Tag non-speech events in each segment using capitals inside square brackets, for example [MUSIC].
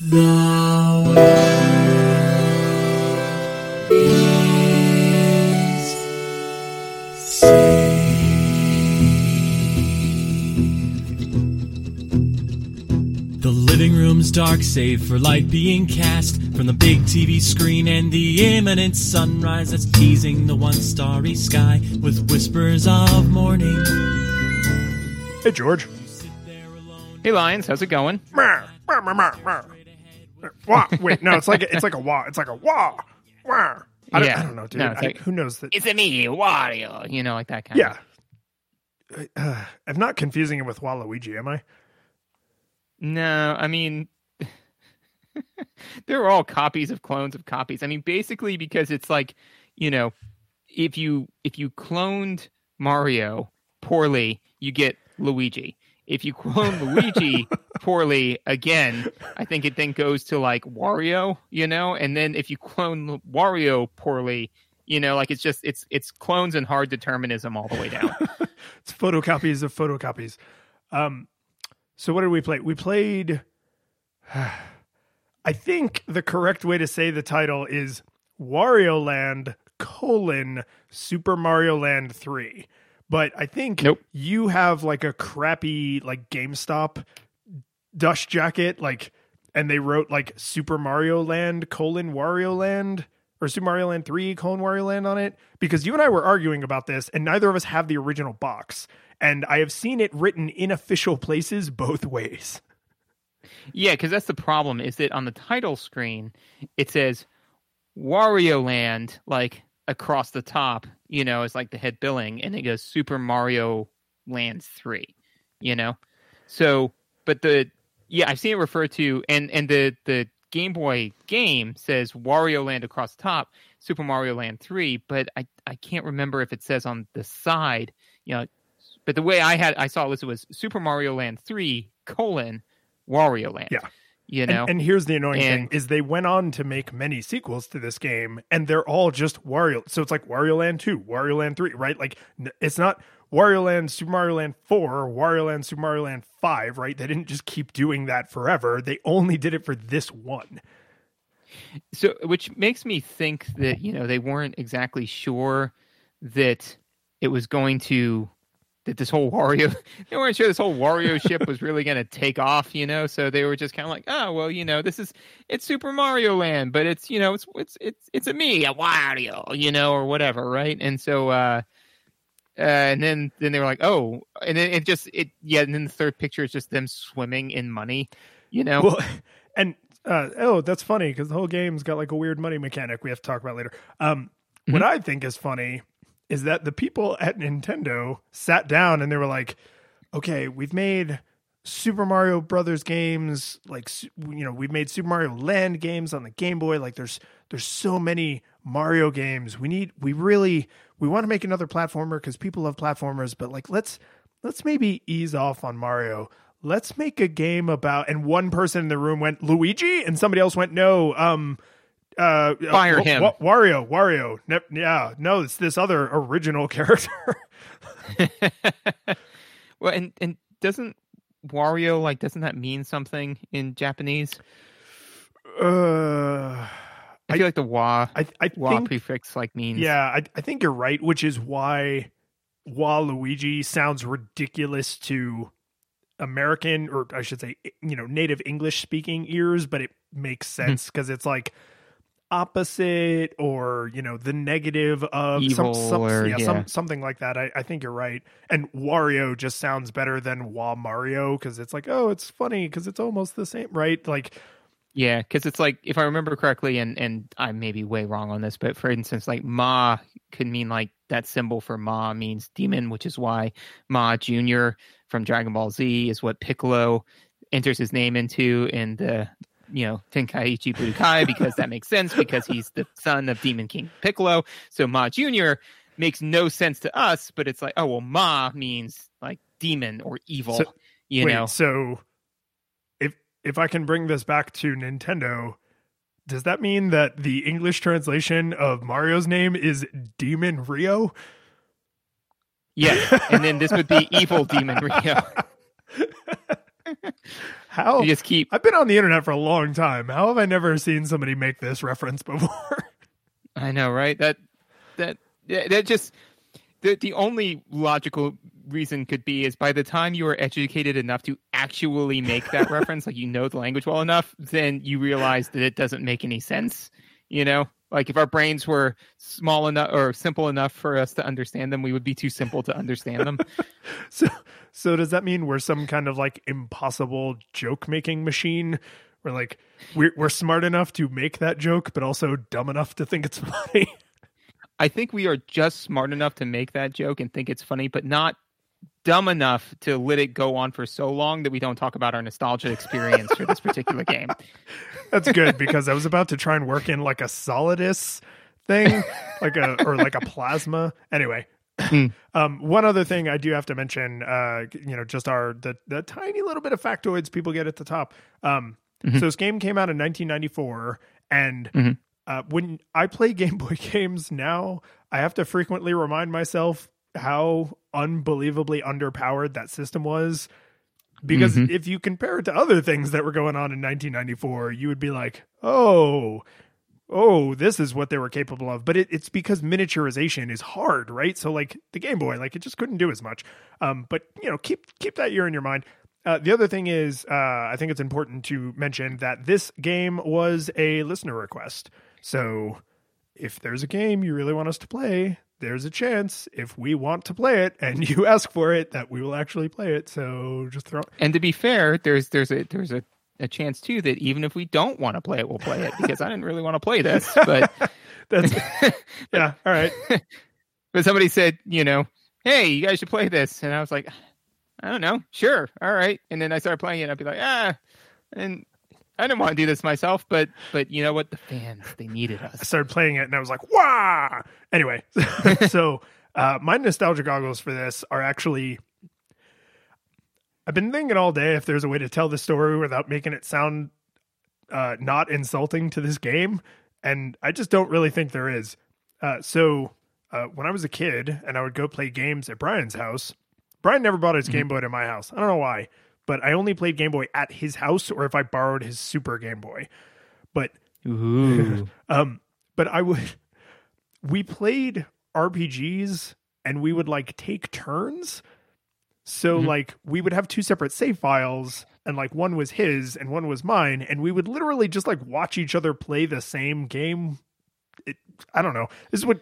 The world is The living room's dark, save for light being cast from the big TV screen and the imminent sunrise that's teasing the one starry sky with whispers of morning. Hey, George. Hey Lions, how's it going? Wah, wait, no, it's like a, it's like a wah. It's like a wah, wah. I don't, Yeah. I don't know, dude. No, I- like- who knows that? It's a me, Wario. You know, like that kind Yeah. of. Uh, I'm not confusing it with Waluigi, am I? No, I mean, [LAUGHS] they're all copies of clones of copies. I mean, basically because it's like, you know, if you if you cloned Mario poorly, you get Luigi. If you clone Luigi [LAUGHS] poorly again, I think it then goes to like Wario, you know, and then if you clone Wario poorly, you know, like it's just it's it's clones and hard determinism all the way down. [LAUGHS] It's photocopies of photocopies. Um, so what did we play? We played. [SIGHS] I think the correct way to say the title is Wario Land colon Super Mario Land three. But I think Nope. you have like a crappy like GameStop dust jacket, like, and they wrote like Super Mario Land colon Wario Land or Super Mario Land 3 colon Wario Land on it because you and I were arguing about this and neither of us have the original box. And I have seen it written in official places both [LAUGHS] ways. Yeah, because that's the problem. Is that on the title screen it says Wario Land like across the top, you know, is like the head billing, and it goes Super Mario Land Three, you know. So, but the yeah, I've seen it referred to, and and the the Game Boy game says Wario Land across the top, Super Mario Land Three, but I I can't remember if it says on the side, you know. But the way I had I saw it was Super Mario Land Three colon Wario Land. Yeah. You know, And, and here's the annoying And- thing is they went on to make many sequels to this game and they're all just Wario. So it's like Wario Land 2, Wario Land 3, right? Like it's not Wario Land, Super Mario Land 4, or Wario Land, Super Mario Land 5, right? They didn't just keep doing that forever. They only did it for this one. so which makes me think that you know they weren't exactly sure that it was going to that this whole Wario [LAUGHS] they weren't sure this whole Wario [LAUGHS] ship was really going to take off, you know. So they were just kind of like, oh well, you know, this is it's Super Mario Land, but it's you know it's it's it's it's a me, a Wario, you know, or whatever, right? And so. uh uh, and then, then they were like, "Oh!" And then it just, it, yeah. And then the third picture is just them swimming in money, you know. Well, [LAUGHS] and uh, oh, that's funny because the whole game's got like a weird money mechanic we have to talk about later. Um, What I think is funny is that the people at Nintendo sat down and they were like, "Okay, we've made Super Mario Brothers games, like you know, we've made Super Mario Land games on the Game Boy. Like, there's there's so many Mario games. We need, we really, we want to make another platformer because people love platformers. But like, let's let's maybe ease off on Mario." Let's make a game about, and one person in the room went Luigi, and somebody else went no. Um, uh, Fire uh, him. Wa- Wario, Wario. Ne- yeah, no, it's this other original [LAUGHS] character. [LAUGHS] well, and and doesn't Wario like doesn't that mean something in Japanese? uh, I feel like the wa I I wa think prefix like means yeah, I I think you're right, which is why Waluigi sounds ridiculous to American or I should say you know native English speaking ears, but it makes Hmm. sense because it's like opposite or you know the negative of Evil some, some or- yeah, yeah. some something like that. I, I think you're right. And Wario just sounds better than Wa Mario because it's like oh it's funny because it's almost the same right like yeah because it's like if I remember correctly, and and I may be way wrong on this, but for instance, like Ma could mean like that symbol for Ma means demon, which is why Ma Junior from Dragon Ball Z is what Piccolo enters his name into in the you know Tenkaichi Budokai because that makes sense because he's the son of Demon King Piccolo. So Ma Junior makes no sense to us, but it's like oh well, Ma means like demon or evil. So- you Wait, know, so if if I can bring this back to Nintendo, does that mean that the English translation of Mario's name is Demon Rio? yeah. And then this would be evil demon Rio. [LAUGHS] How You just keep. I've been on the internet for a long time. How have I never seen somebody make this reference before? [LAUGHS] I know, right? That that yeah, that just the the only logical reason could be is by the time you are educated enough to actually make that [LAUGHS] reference, like you know the language well enough, then you realize that it doesn't make any sense. You know, like if our brains were small enough or simple enough for us to understand them, we would be too simple to understand them. [LAUGHS] so, so does that mean we're some kind of like impossible joke making machine? We're like we're we're smart enough to make that joke, but also dumb enough to think it's [LAUGHS] funny. I think we are just smart enough to make that joke and think it's funny, but not dumb enough to let it go on for so long that we don't talk about our nostalgia experience for this particular game. [LAUGHS] That's good because I was about to try and work in like a solidus thing, like a or like a plasma. Anyway, um, one other thing I do have to mention, uh, you know, just our the the tiny little bit of factoids people get at the top. Um, So this game came out in 1994, and uh, when I play [LAUGHS] Game Boy games now, I have to frequently remind myself how unbelievably underpowered that system was. Because if you compare it to other things that were going on in 1994, you would be like, oh, oh, this is what they were capable of. But it, it's because miniaturization is hard, right? So like the Game Boy, like it just couldn't do as much. Um, but you know, keep keep that year in your mind. Uh, the other thing is, uh, I think it's important to mention that this game was a listener request. So if there's a game you really want us to play, there's a chance if we want to play it and [LAUGHS] you ask for it that we will actually play it. So just throw. And to be fair, there's there's a there's a, a chance too that even if we don't want to play it, we'll play it [LAUGHS] because I didn't really want to play this. But [LAUGHS] That's [LAUGHS] yeah. All right. but somebody said, you know, hey, you guys should play this, and I was like, I don't know, sure, all right. And then I started playing it, and I'd be like, ah, and I didn't want to do this myself, but but you know what, the fans they needed us. I started playing it and I was like, "Wah!" Anyway, so uh, my nostalgia goggles for this are actually. I've been thinking all day if there's a way to tell the story without making it sound uh, not insulting to this game, and I just don't really think there is. Uh, so uh, when I was a kid and I would go play games at Brian's house, Brian never brought his Game Boy to my house. I don't know why, but I only played Game Boy at his house or if I borrowed his Super Game Boy. But [LAUGHS] um, but I would. [LAUGHS] We played RPGs and we would like take turns. So Mhm. like we would have two separate save files and like one was his and one was mine and we would literally just like watch each other play the same game. It, I don't know. This is what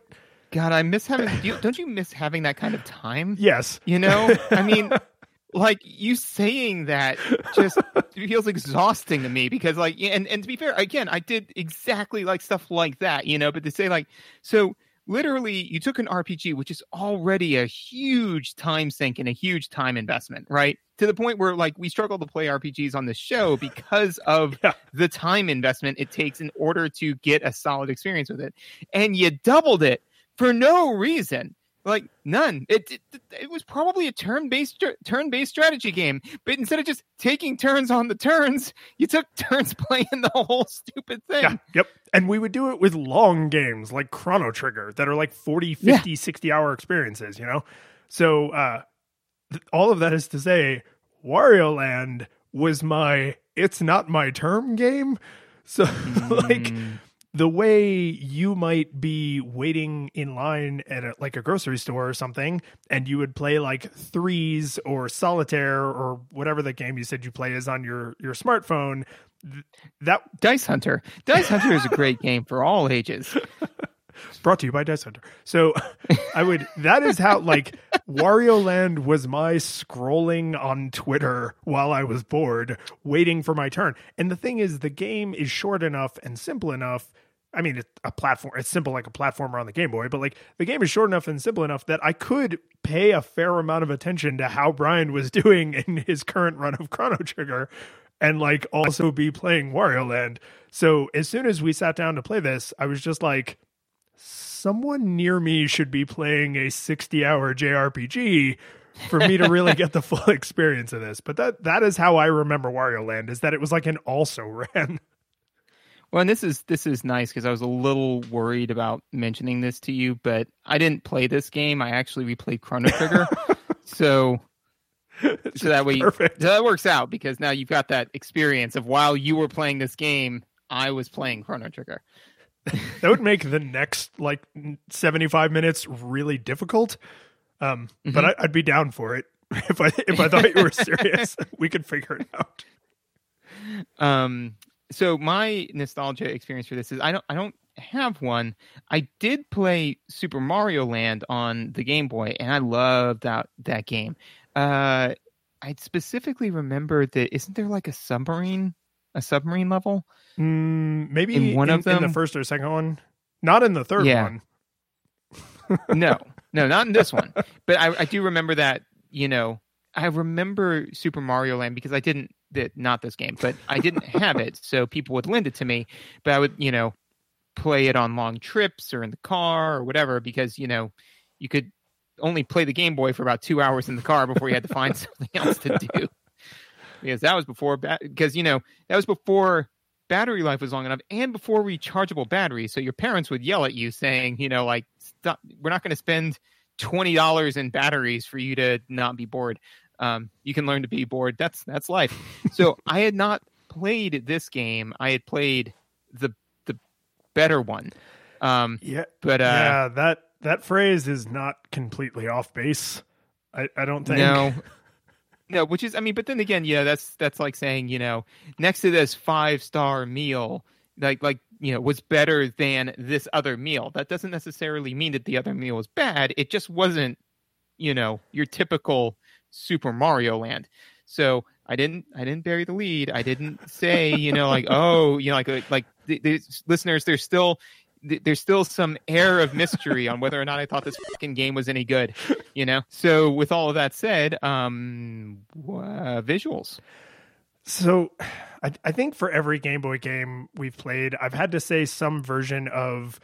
God, I miss having. Do you, don't you miss having that kind of time? yes. You know, I mean, [LAUGHS] like you saying that just feels exhausting to me because, like, and and to be fair, again, I did exactly like stuff like that, you know. But to say like, so literally, you took an RPG, which is already a huge time sink and a huge time investment, right? To the point where like we struggle to play RPGs on this show [LAUGHS] because of Yeah. the time investment it takes in order to get a solid experience with it, and you doubled it for no reason like none it, it it was probably a turn-based turn-based strategy game but instead of just taking turns on the turns you took [LAUGHS] turns playing the whole stupid thing Yeah. Yep. And we would do it with long games like Chrono Trigger that are like 40, 50, 60 hour experiences, you know? So, uh, th- all of that is to say, Wario Land was my it's not my term game. So, [LAUGHS] like, Mm. The way you might be waiting in line at a, like a grocery store or something, and you would play like threes or solitaire or whatever the game you said you play is on your your smartphone. That dice hunter dice hunter is a great game for all ages [LAUGHS] brought to you by Dice Hunter. So I would that is how like Wario Land was my scrolling on Twitter while I was bored, waiting for my turn. And the thing is the game is short enough and simple enough. I mean, it's a platform. It's simple like a platformer on the Game Boy, but like the game is short enough and simple enough that I could pay a fair amount of attention to how Brian was [LAUGHS] doing in his current run of Chrono Trigger, and like also be playing Wario Land. So as soon as we sat down to play this, I was just like, someone near me should be playing a 60 hour JRPG for me to really get the full [LAUGHS] experience of this. But that that is how I remember Wario Land is that it was like an also [LAUGHS] ran. Well and this is this is nice because i was a little worried about mentioning this to you but i didn't play this game i actually replayed chrono trigger [LAUGHS] so so that way, you- so that works out because now you've got that experience of while you were playing this game, I was playing Chrono Trigger. [LAUGHS] That would make the next like 75 minutes really difficult. Um, but I, I'd be down for it [LAUGHS] if I if I thought you were serious. we could figure it out. Um, so my nostalgia experience for this is I don't I don't have one. I did play Super Mario Land on the Game Boy, and I loved that that game. Uh, I specifically remember that isn't there like a submarine a submarine level? Mm, maybe In one of in the first or second one, not in the third Yeah. one. no, no, not in this one. [LAUGHS] But I, I do remember that. You know, I remember Super Mario Land because I didn't that not this game, but I didn't have it, so people would lend it to me. But I would, you know, play it on long trips or in the car or whatever because you know you could only play the Game Boy for about two hours in the car before you had to find [LAUGHS] something else to do. Because that was before, because you know that was before battery life was long enough and before rechargeable batteries. So your parents would yell at you saying, you know, like, stop, we're not going to spend $20 in batteries for you to not be bored. Um, you can learn to be bored. That's, that's life. So [LAUGHS] I had not played this game. I had played the, the better one. Um, Yeah, but, uh, yeah. That that phrase is not completely off base. I, I don't think. No. [LAUGHS] No, which is I mean, but then again, yeah, that's that's like saying, you know, next to this five star meal, like like you know, was better than this other meal. That doesn't necessarily mean that the other meal was bad. It just wasn't, you know, your typical Super Mario Land. So I didn't I didn't bury the lead. I didn't say, you know, like [LAUGHS] oh, you know, like like the, the listeners, there's still th- there's still some air of mystery on whether or not I thought this fucking game was any good, you know. So with all of that said, um, uh, visuals. So, I, I think for every Game Boy game we've played, I've had to say some version of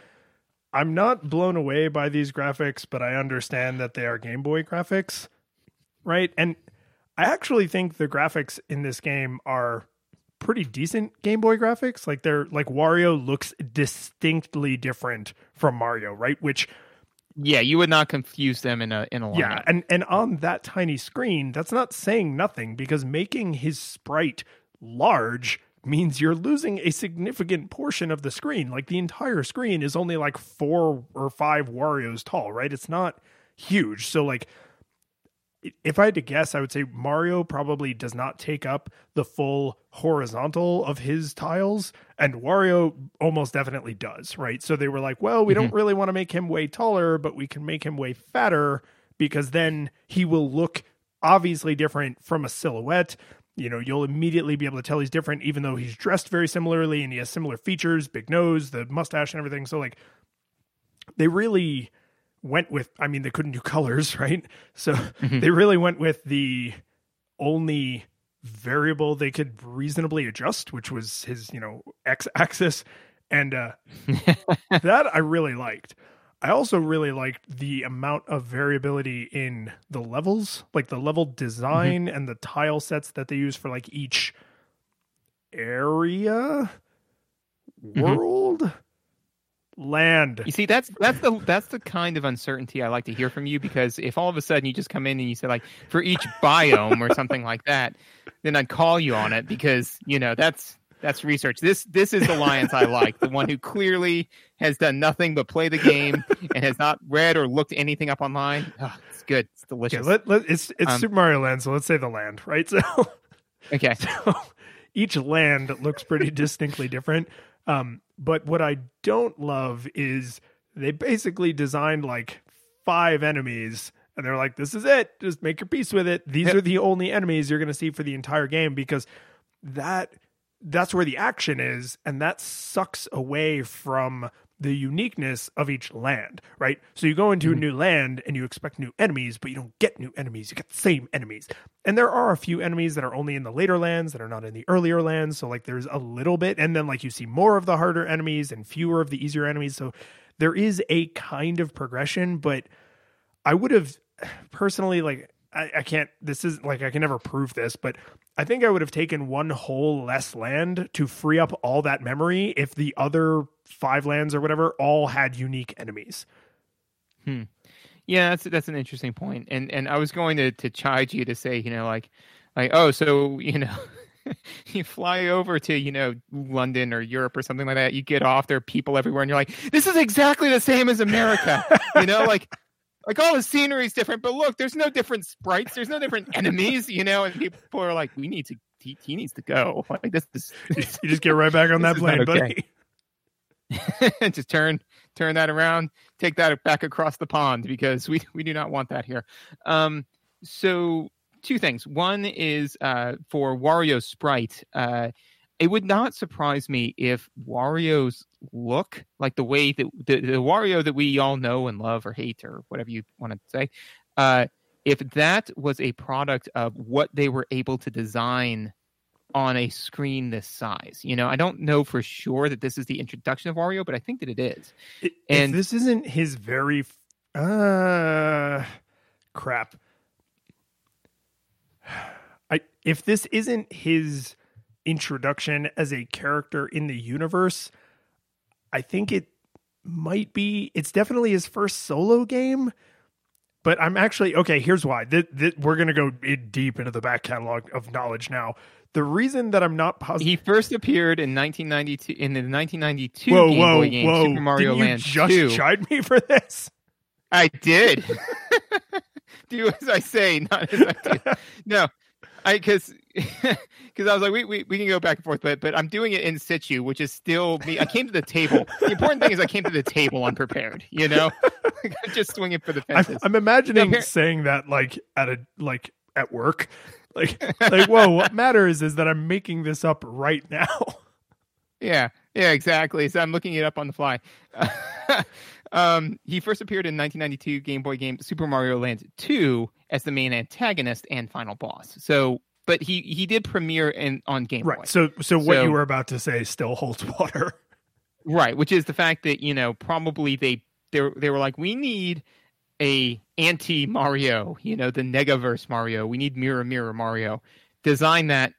I'm not blown away by these graphics, but I understand that they are Game Boy graphics. Right? And I actually think the graphics in this game are pretty decent Game Boy graphics. Like they're like Wario looks distinctly different from Mario, right? Which Yeah, you would not confuse them in a in a line. yeah, and and on that tiny screen, that's not saying nothing because making his sprite large means you're losing a significant portion of the screen. Like the entire screen is only like 4 or 5 Wario's tall, right? It's not huge. So like if I had to guess, I would say Mario probably does not take up the full horizontal of his tiles, and Wario almost definitely does, right? So they were like, well, we don't mm-hmm. really want to make him way taller, but we can make him way fatter because then he will look obviously different from a silhouette. You know, you'll immediately be able to tell he's different, even though he's dressed very similarly and he has similar features, big nose, the mustache, and everything. So, like, they really went with i mean they couldn't do colors [LAUGHS] right? So mm-hmm. they really went with the only variable they could reasonably adjust which was his you know x axis and uh [LAUGHS] that i really liked. I also really liked the amount of variability in the levels like the level mm-hmm. design and the tile sets that they use for like each area? Mm-hmm. World land You see, that's that's the that's the kind of uncertainty I like to hear from you because if all of a sudden you just come in and you say like for each biome or something like that, then I'd call you on it because you know that's that's research. This this is the Alliance I like, the one who clearly has done nothing but play the game and has not read or looked anything up online. Oh, it's good. It's delicious. Okay, let, let, it's it's Um, Super Mario Land, so let's say the land, right? [LAUGHS] So, okay. [LAUGHS] so each land looks pretty distinctly different. Um, but what I don't love is they basically designed like five enemies, and they're like, "This is it. Just make your peace with it. These are the only enemies you're going to see for the entire game because that that's where the action is, and that sucks away from the uniqueness of each land, right? So you go into a mm-hmm. new land and you expect new enemies, but you don't get new enemies. You get the same enemies. And there are a few enemies that are only in the later lands that are not in the earlier lands. So like there's a little bit and then like you see more of the harder enemies and fewer of the easier enemies. So there is a kind of progression, but I would have personally like I, I can't this is like I can never prove this, but I think I would have taken one whole less land to free up all that memory if the other five lands or whatever all had unique enemies. Hmm. Yeah, that's that's an interesting point. And and I was going to to chide you to say, you know, like like oh, so you know. [LAUGHS] you fly over to you know London or Europe or something like that. You get off, there are people everywhere, and you're like, "This is exactly the same as America." [LAUGHS] you know, like like all the scenery is different, but look, there's no different sprites, there's no different [LAUGHS] enemies. You know, and people are like, "We need to, he, he needs to go." Like this, this You just get right back on that is plane, okay. buddy. [LAUGHS] just turn turn that around, take that back across the pond because we we do not want that here. Um, so two things. One is uh, for Wario sprite. Uh, it would not surprise me if Wario's look, like the way that the, the Wario that we all know and love or hate or whatever you want to say, uh, if that was a product of what they were able to design on a screen this size. You know, I don't know for sure that this is the introduction of Wario, but I think that it is. I- if And- this isn't his very uh crap. I if this isn't his introduction as a character in the universe, I think it might be it's definitely his first solo game. But I'm actually okay. Here's why. Th- th- we're gonna go in deep into the back catalog of knowledge now. The reason that I'm not positive. He first appeared in 1992 in the 1992 Whoa, Game whoa, Boy game whoa! Super Mario Didn't you just 2. chide me for this? I did. [LAUGHS] do as I say, not as I do. No, I because because [LAUGHS] I was like, we, we we can go back and forth, but but I'm doing it in situ, which is still me. I came to the table. The important thing is I came to the table unprepared. You know, [LAUGHS] Like, I'm just swinging for the I'm, fences. I'm imagining No, saying that like at a like at work, [LAUGHS] like like whoa. What matters is that I'm making this up right now. [LAUGHS] Yeah, yeah, exactly. So I'm looking it up on the fly. [LAUGHS] um, he first appeared in 1992 Game Boy game Super Mario Land 2 as the main antagonist and final boss. So, but he he did premiere in on Game Boy. Right. So so what So- you were about to say still holds water. Right, which is the fact that you know probably they they they were like we need a anti Mario, you know, the Negaverse Mario. We need Mirror Mirror Mario. Design that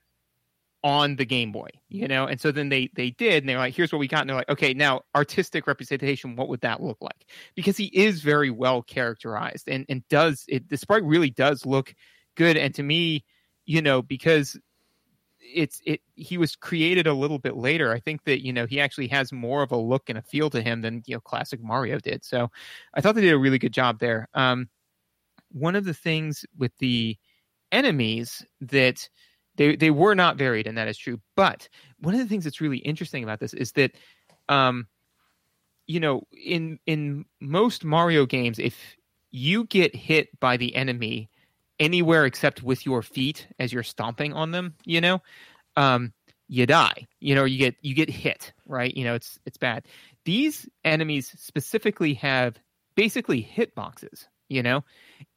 on the Game Boy, you know. And so then they they did, and they're like, here's what we got. And they're like, okay, now artistic representation, what would that look like? Because he is very well characterized, and and does it. The sprite really does look good, and to me, you know, because it's it he was created a little bit later. I think that you know he actually has more of a look and a feel to him than you know classic mario did. So i thought they did a really good job there. Um one of the things with the enemies that they they were not varied and that is true. But one of the things that's really interesting about this is that um you know in in most mario games if you get hit by the enemy anywhere except with your feet as you're stomping on them you know um you die. You know you get you get hit right? You know it's it's bad. These enemies specifically have basically hitboxes you know?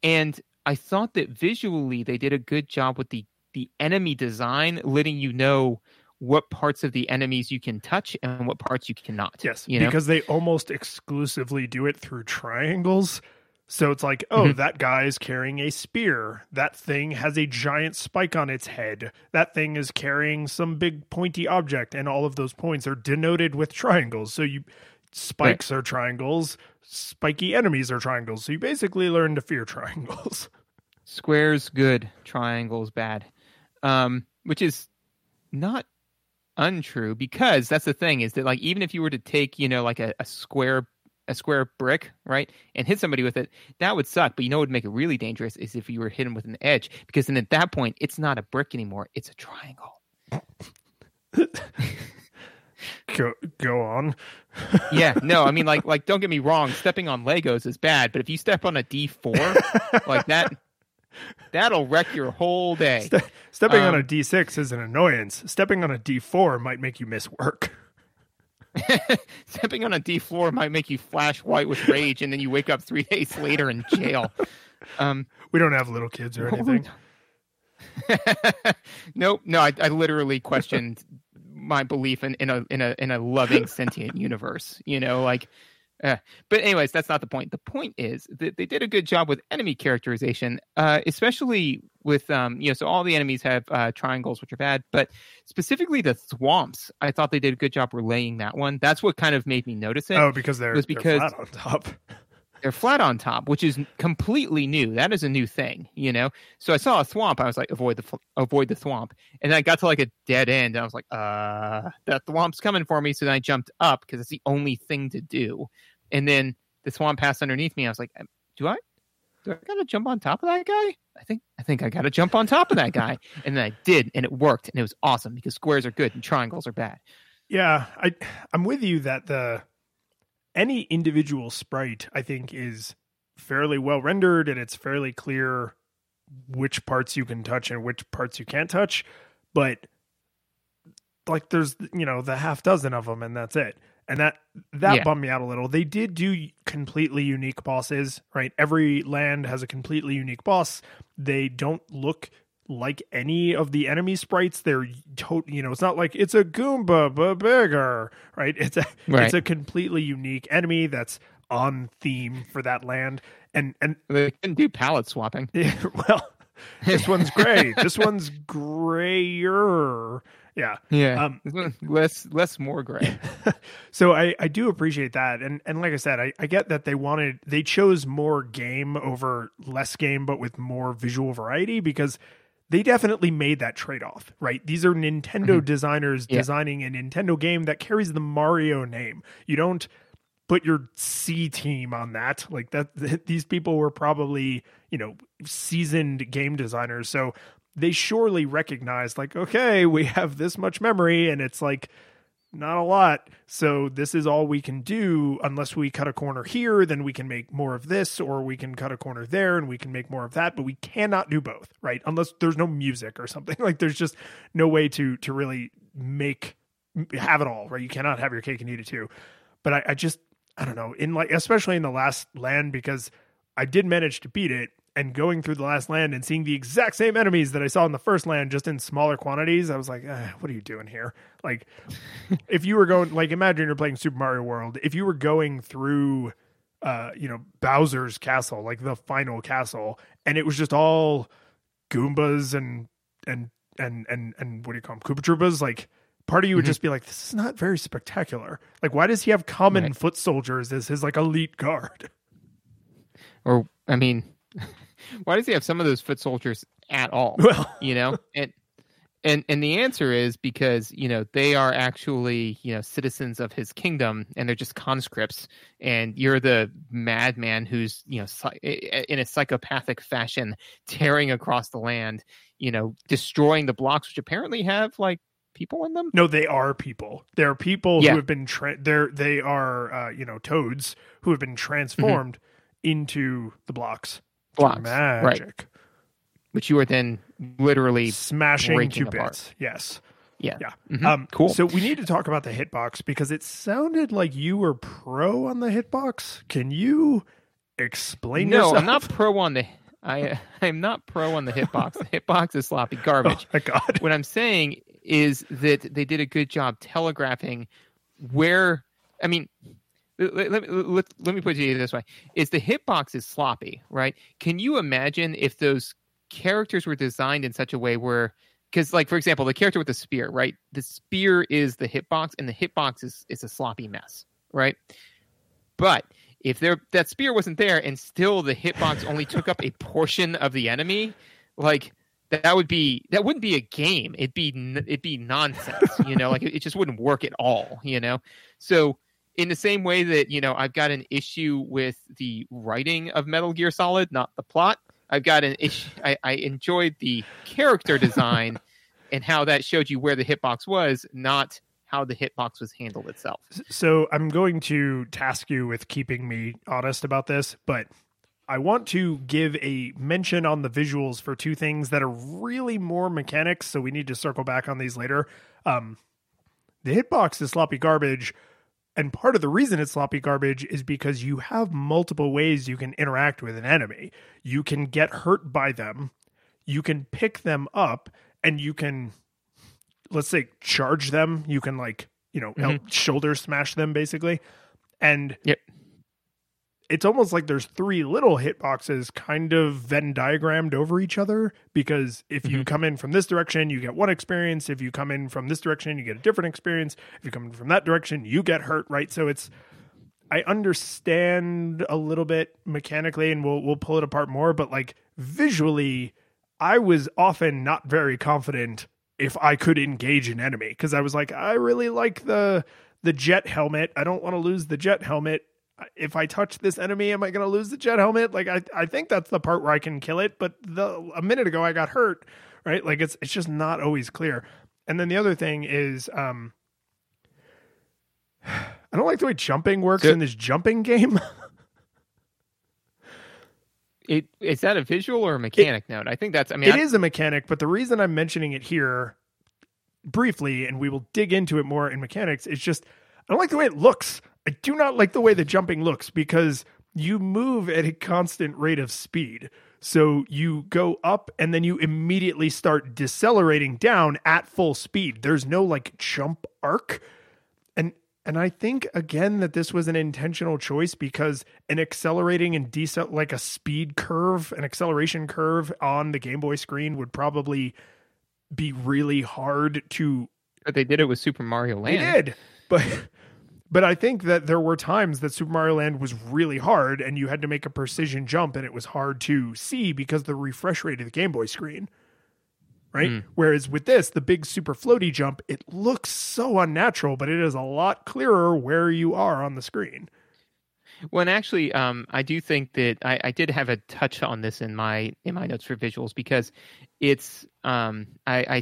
And i thought that visually they did a good job with the the enemy design letting you know what parts of the enemies you can touch and what parts you cannot Yes, you know? because they almost exclusively do it through triangles. So it's like, oh, Mhm. that guy is carrying a spear. That thing has a giant spike on its head. That thing is carrying some big pointy object, and all of those points are denoted with triangles. So you spikes are triangles, spiky enemies are triangles. So you basically learn to fear [LAUGHS] triangles. squares good triangles bad um which is not untrue because that's the thing is that like even if you were to take you know like a, a square a square brick right and hit somebody with it that would suck but you know what would make it really dangerous is if you were hitting with an edge because then at that point it's not a brick anymore it's a triangle [LAUGHS] go go on. yeah no i mean like [LAUGHS] like don't get me wrong stepping on legos is bad but if you step on a d4 like that that'll wreck your whole day Ste- stepping on Um, a D6 is an annoyance. Stepping on a D4 might make you miss work. [LAUGHS] Stepping on a D floor might make you flash white with rage, and then you wake up three [LAUGHS] days later in jail. Um, We don't have little kids or anything. [LAUGHS] nope, no, I, I literally questioned my belief in, in a in a in a loving sentient universe. You know, like. Uh, but anyways, that's not the point. The point is that they did a good job with enemy characterization, uh, especially with um, you know, so all the enemies have uh, triangles, which are bad, but specifically the thwomps. I thought they did a good job relaying that one. That's what kind of made me notice it. Oh, because they're, was they're because- flat on top. [LAUGHS] they're flat on top, which is completely new. That is a new thing, you know. So I saw a thwomp. I was like, avoid the avoid the thwomp, and then I got to like a dead end, and I was like, uh, that thwomp's coming for me. So then I jumped up because it's the only thing to do, and then the swamp passed underneath me. I was like, do I do I gotta jump on top of that guy? I think I think I gotta jump on top of that guy, [LAUGHS] and then I did, and it worked, and it was awesome because squares are good and triangles are bad. Yeah, I I'm with you that the any individual sprite I think is fairly well rendered and it's fairly clear which parts you can touch and which parts you can't touch, but like there's you know the half dozen of them and that's it. And that that Yeah. bummed me out a little. They did do completely unique bosses, right? Every land has a completely unique boss. They don't look like any of the enemy sprites. They're to- you know, it's not like it's a Goomba but bigger, right? [LAUGHS] It's a Right. it's a completely unique enemy that's on theme for that land. And and They couldn't do palette swapping. [LAUGHS] well, this one's gray. this one's grayer. Yeah. Yeah, Um, less less more gray. [LAUGHS] so I, I do appreciate that and and like i said I, I get that they wanted they chose more game over less game but with more visual variety because they definitely made that trade-off right? These are nintendo mm-hmm. designers Yeah. designing a nintendo game that carries the mario name. You don't put your c team on that. Like that [LAUGHS] these people were probably you know seasoned game designers. So they surely recognized like okay we have this much memory and it's like not a lot. So this is all we can do unless we cut a corner here, then we can make more of this, or we can cut a corner there and we can make more of that. But we cannot do both, right? Unless there's no music or something. [LAUGHS] Like there's just no way to to really make have it all, right? You cannot have your cake and eat it too. But I, I just I don't know, in like especially in the last land because I did manage to beat it and going through the last land and seeing the exact same enemies that I saw in the first land just in smaller quantities, I was like, eh, what are you doing here? Like [LAUGHS] if you were going like imagine you're playing Super Mario World, if you were going through uh, you know, Bowser's castle, like the final castle, and it was just all Goombas and and and and and what do you call them? Koopa Troopas, like part of you would Mhm. just be like, This is not very spectacular. Like, why does he have common Right. foot soldiers as his like elite guard? Or I mean, why does he have some of those foot soldiers at all? [LAUGHS] Well, you know [LAUGHS] and and and the answer is because you know they are actually you know citizens of his kingdom and they're just conscripts and you're the madman who's you know in a psychopathic fashion tearing across the land you know destroying the blocks which apparently have like people in them No, they are people. They're people Yeah. who have been tra- they're they are uh, you know toads who have been transformed into the blocks. Blocks, right. magic, which you are then literally smashing to apart. bits. Yes, yeah yeah. Mhm. Um, cool So we need to talk about the hitbox because it sounded like you were pro on the hitbox. Can you explain? no yourself? i'm not pro on the i [LAUGHS] i'm not pro on the hitbox the hitbox is sloppy garbage [LAUGHS] Oh my god! what I'm saying is that they did a good job telegraphing where. I mean, let, let, let, let me put you this way: is the hitbox is sloppy, right? Can you imagine if those characters were designed in such a way where, because, like, for example, the character with the spear, right? The spear is the hitbox, and the hitbox is is a sloppy mess, right? But if there that spear wasn't there, and still the hitbox only took up a portion of the enemy, like that would be that wouldn't be a game it'd be it'd be nonsense you know like it, it just wouldn't work at all you know so in the same way that you know i've got an issue with the writing of metal gear solid not the plot i've got an issue i, I enjoyed the character design [LAUGHS] and how that showed you where the hitbox was not how the hitbox was handled itself So I'm going to task you with keeping me honest about this, but I want to give a mention on the visuals for two things that are really more mechanics. So we need to circle back on these later. Um, the hitbox is sloppy garbage. And part of the reason it's sloppy garbage is because you have multiple ways you can interact with an enemy. You can get hurt by them, you can pick them up, and you can, let's say, charge them. You can, like, you know, mm-hmm. help shoulder smash them basically. And Yep. It's almost like there's three little hitboxes kind of Venn diagrammed over each other because if you mm-hmm. come in from this direction, you get one experience. If you come in from this direction, you get a different experience. If you come in from that direction, you get hurt, right? So it's I understand a little bit mechanically, and we'll we'll pull it apart more. But like visually, I was often not very confident if I could engage an enemy because I was like, I really like the the jet helmet. I don't want to lose the jet helmet. If I touch this enemy, am I going to lose the jet helmet? Like I, I think that's the part where I can kill it. But the a minute ago I got hurt, right? Like it's it's just not always clear. And then the other thing is, um, [SIGHS] I don't like the way jumping works so, in this jumping game. [LAUGHS] it is that a visual or a mechanic it, note? I think that's. I mean, it I, is a mechanic, but the reason I'm mentioning it here briefly, and we will dig into it more in mechanics, is just I don't like the way it looks. I do not like the way the jumping looks because you move at a constant rate of speed. So you go up and then you immediately start decelerating down at full speed. There's no like jump arc. And and I think again that this was an intentional choice because an accelerating and decel like a speed curve, an acceleration curve on the Game Boy screen would probably be really hard to. But they did it with Super Mario Land. They did, but but I think that there were times that Super Mario Land was really hard, and you had to make a precision jump, and it was hard to see because the refresh rate of the Game Boy screen right? Mm. Whereas with this, the big super floaty jump, it looks so unnatural, but it is a lot clearer where you are on the screen. Well, and actually, um, I do think that I, I, did have a touch on this in my in my notes for visuals because it's um, I, I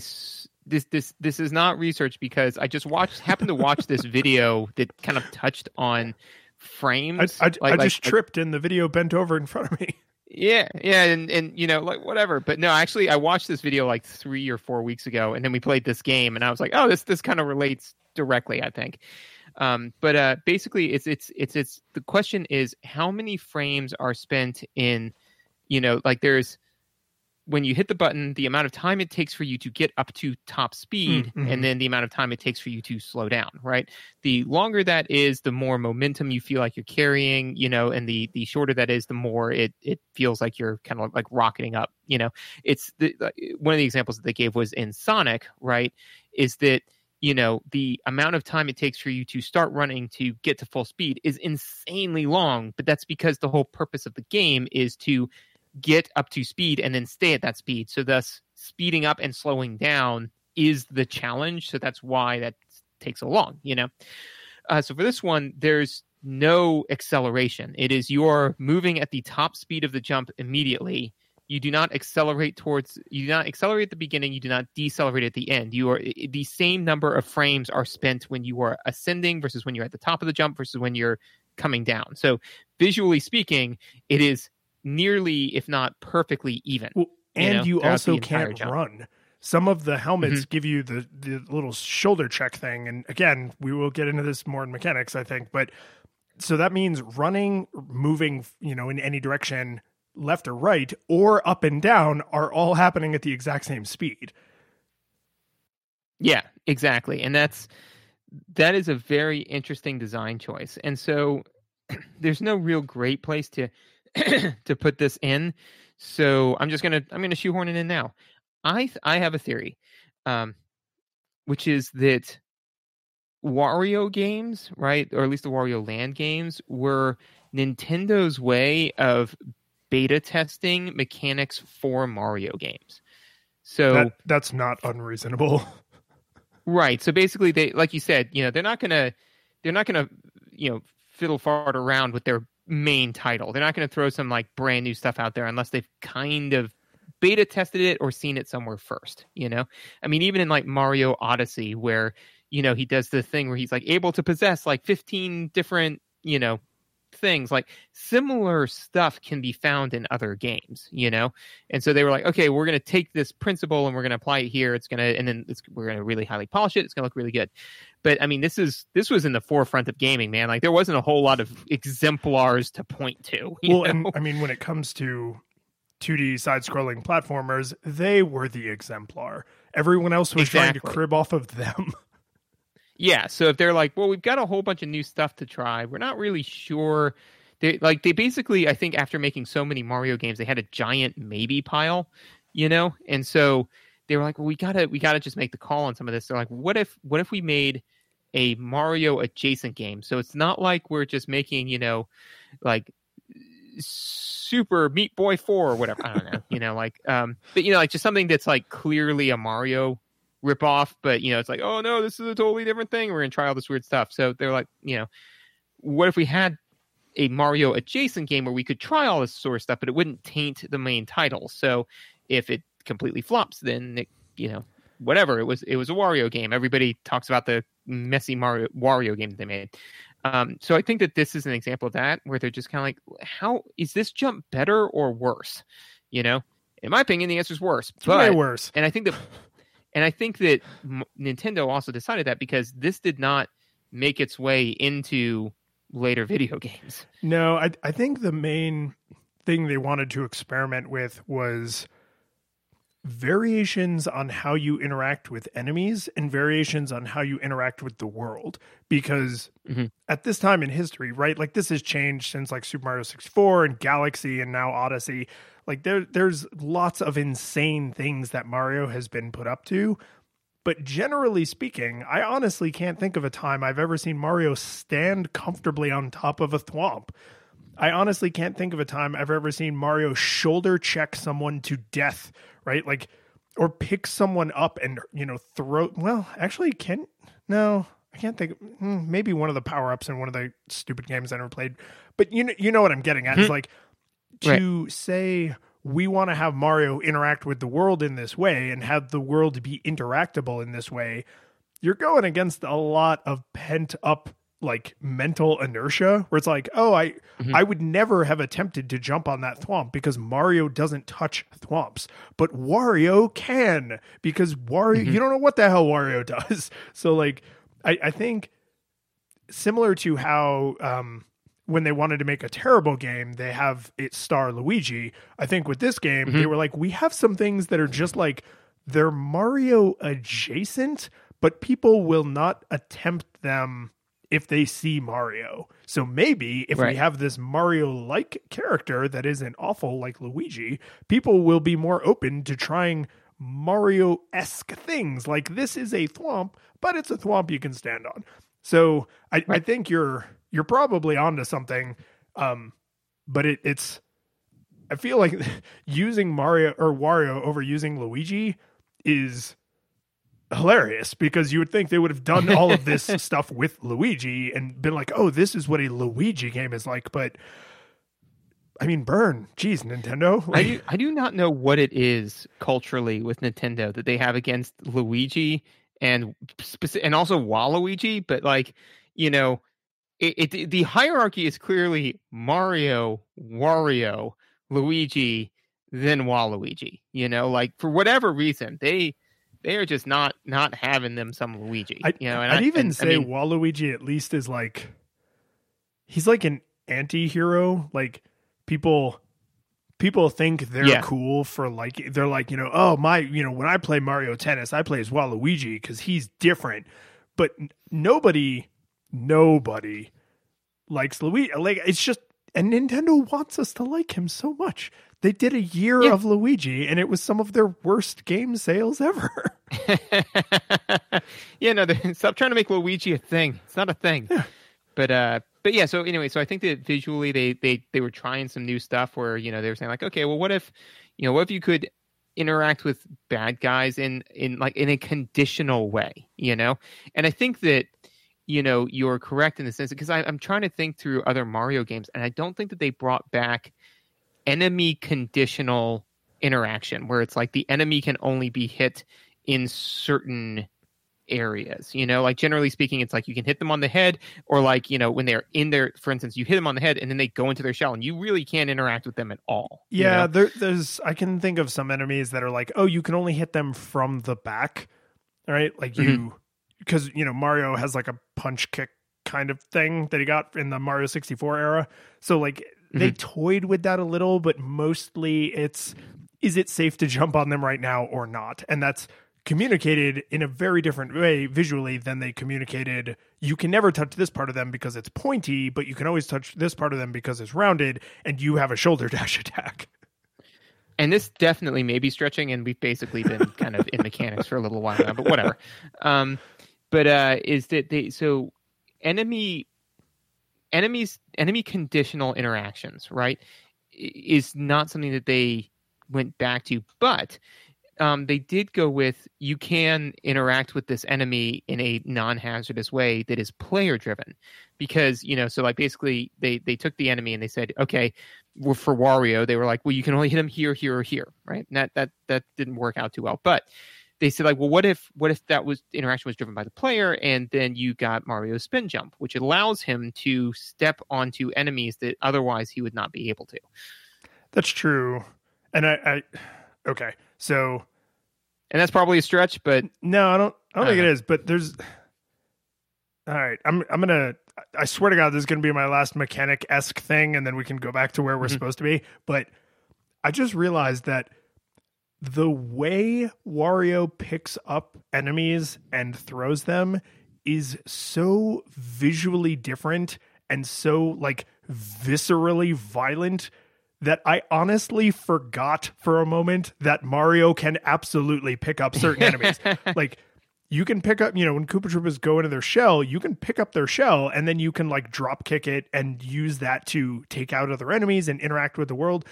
this this this is not research because I just watched happened to watch this video that kind of touched on frames. I, I, like, I just like, tripped and the video bent over in front of me. [LAUGHS] Yeah, yeah, and and you know, like whatever. But no, actually, I watched this video like three or four weeks ago, and then we played this game, and I was like, oh, this this kind of relates directly, I think. Um, but uh, basically, it's it's it's it's the question is how many frames are spent in, you know, like there's when you hit the button, the amount of time it takes for you to get up to top speed, mm-hmm. and then the amount of time it takes for you to slow down, right? The longer that is, the more momentum you feel like you're carrying, you know, and the the shorter that is, the more it it feels like you're kind of like rocketing up, you know. It's the, one of the examples that they gave was in Sonic, right? Is that you know the amount of time it takes for you to start running to get to full speed is insanely long, but that's because the whole purpose of the game is to get up to speed and then stay at that speed. So thus speeding up and slowing down is the challenge. So that's why that takes so long, you know. Uh, so for this one, there's no acceleration. It is you're moving at the top speed of the jump immediately. You do not accelerate towards. You do not accelerate at the beginning. You do not decelerate at the end. You are the same number of frames are spent when you are ascending versus when you're at the top of the jump versus when you're coming down. So visually speaking, it is nearly, if not perfectly, even. Well, and you, know, you also can't jump. run. Some of the helmets mm-hmm. give you the the little shoulder check thing, and again, we will get into this more in mechanics, I think. But so that means running, moving, you know, in any direction, left or right, or up and down, are all happening at the exact same speed. Yeah, exactly, and that's that is a very interesting design choice. And so [CLEARS THROAT] there's no real great place to [COUGHS] to put this in. So I'm just gonna I'm gonna shoehorn it in now. I I have a theory, um, which is that Wario games, right, or at least the Wario Land games, were Nintendo's way of beta testing mechanics for Mario games. So that, that's not unreasonable. [LAUGHS] right. So basically, they like you said, you know, they're not gonna they're not gonna you know fiddle fart around with their main title. They're not going to throw some like brand new stuff out there unless they've kind of beta tested it or seen it somewhere first, you know? I mean, even in like Mario Odyssey, where, you know, he does the thing where he's like able to possess like 15 different, you know, things like similar stuff can be found in other games you know and so they were like okay we're going to take this principle and we're going to apply it here it's going to and then we're going to really highly polish it it's going to look really good but i mean this is this was in the forefront of gaming man like there wasn't a whole lot of exemplars to point to [LAUGHS] well know? and i mean when it comes to 2D side scrolling platformers, they were the exemplar. Everyone else was exactly. trying to crib off of them. [LAUGHS] Yeah, so if they're like, well, we've got a whole bunch of new stuff to try, we're not really sure. They like they basically, I think, after making so many Mario games, they had a giant maybe pile, you know, and so they were like, well, we gotta we gotta just make the call on some of this. They're like, what if what if we made a Mario adjacent game. So it's not like we're just making, you know, like Super Meat Boy 4 or whatever. I don't know, you know, like, um, but you know, like just something that's like clearly a Mario ripoff, but you know, it's like, oh no, this is a totally different thing. We're gonna try all this weird stuff. So they're like, you know, what if we had a Mario adjacent game where we could try all this sort of stuff, but it wouldn't taint the main title. So if it completely flops, then it, you know, whatever. It was it was a Wario game. Everybody talks about the messy Mario Wario game that they made. Um, so I think that this is an example of that where they're just kind of like, how is this jump better or worse? You know, in my opinion, the answer is worse. It's way worse. And I think that, and I think that Nintendo also decided that because this did not make its way into later video [LAUGHS] games. No, I I think the main thing they wanted to experiment with was variations on how you interact with enemies and variations on how you interact with the world because mm-hmm. at this time in history right like this has changed since like super mario 64 and galaxy and now odyssey like there there's lots of insane things that mario has been put up to but generally speaking i honestly can't think of a time i've ever seen mario stand comfortably on top of a thwomp I honestly can't think of a time I've ever seen Mario shoulder check someone to death right? Like, or pick someone up and you know throw. Well, actually, can no, I can't think. Hmm, maybe one of the power ups in one of the stupid games I never played. But you know, you know what I'm getting at. It's hmm. like to right. say we want to have Mario interact with the world in this way and have the world be interactable in this way. You're going against a lot of pent up like mental inertia where it's like, oh, I mm-hmm. I would never have attempted to jump on that thwomp because Mario doesn't touch thwomps, but Wario can because Wario mm-hmm. you don't know what the hell Wario [LAUGHS] does. So like I, I think similar to how um when they wanted to make a terrible game, they have it star Luigi. I think with this game, mm-hmm. they were like, we have some things that are just like they're Mario adjacent, but people will not attempt them if they see Mario. So maybe if right. we have this Mario like character that isn't awful like Luigi, people will be more open to trying Mario esque things. Like this is a thwomp, but it's a thwomp you can stand on. So I, right. I think you're you're probably onto something. Um, but it, it's I feel like [LAUGHS] using Mario or Wario over using Luigi is hilarious because you would think they would have done all of this [LAUGHS] stuff with Luigi and been like, "Oh, this is what a Luigi game is like." But I mean, burn, geez, Nintendo. Like, I do, I do not know what it is culturally with Nintendo that they have against Luigi and and also Waluigi, but like you know, it, it the hierarchy is clearly Mario, Wario, Luigi, then Waluigi. You know, like for whatever reason they they are just not not having them some Luigi. I, you know, and I'd I, even and, say I mean, Waluigi at least is like he's like an anti-hero. Like people people think they're yeah. cool for like they're like, you know, oh my, you know, when I play Mario Tennis, I play as Waluigi because he's different. But nobody nobody likes Luigi. Like it's just and Nintendo wants us to like him so much. They did a year yeah. of Luigi, and it was some of their worst game sales ever. [LAUGHS] [LAUGHS] yeah, no, they, stop trying to make Luigi a thing. It's not a thing. Yeah. But uh, but yeah. So anyway, so I think that visually they they they were trying some new stuff where you know they were saying like, okay, well, what if you know what if you could interact with bad guys in in like in a conditional way, you know? And I think that you know you're correct in the sense because I'm trying to think through other Mario games, and I don't think that they brought back enemy conditional interaction where it's like the enemy can only be hit in certain areas you know like generally speaking it's like you can hit them on the head or like you know when they're in there for instance you hit them on the head and then they go into their shell and you really can't interact with them at all yeah know? there, there's i can think of some enemies that are like oh you can only hit them from the back right like you mm-hmm. Because you know mario has like a punch kick kind of thing that he got in the mario 64 era so like they mm-hmm. toyed with that a little, but mostly it's is it safe to jump on them right now or not? And that's communicated in a very different way visually than they communicated you can never touch this part of them because it's pointy but you can always touch this part of them because it's rounded and you have a shoulder [LAUGHS] dash attack and this definitely may be stretching and we've basically been kind of in mechanics for a little while now but whatever um, but uh, is that they so enemy enemies enemy conditional interactions right is not something that they went back to, but um, they did go with you can interact with this enemy in a non-hazardous way that is player driven because you know so like basically they they took the enemy and they said okay for wario. They were like well you can only hit him here here or here right? And that that that didn't work out too well. But they said like well what if what if that was interaction was driven by the player and then you got mario's spin jump which allows him to step onto enemies that otherwise he would not be able to. That's true. And i i [SIGHS] okay so and that's probably a stretch but no i don't i don't I think it is but there's all right i'm i'm gonna i swear to god this is gonna be my last mechanic-esque thing and then we can go back to where we're mm-hmm. supposed to be but i just realized that the way Wario picks up enemies and throws them is so visually different and so like viscerally violent that I honestly forgot for a moment that Mario can absolutely pick up certain [LAUGHS] enemies. like you can pick up, you know, when Koopa Troopas go into their shell, you can pick up their shell and then you can like drop kick it and use that to take out other enemies and interact with the world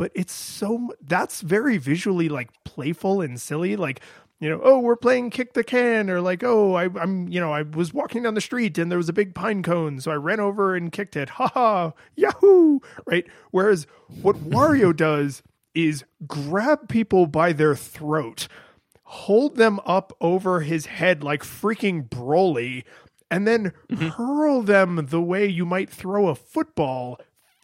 but it's so that's very visually like playful and silly like you know oh we're playing kick the can or like oh I, am you know i was walking down the street and there was a big pine cone so i ran over and kicked it. Ha ha! Yahoo! Right? Whereas what wario [LAUGHS] does is grab people by their throat hold them up over his head like freaking broly and then mm-hmm. hurl them the way you might throw a football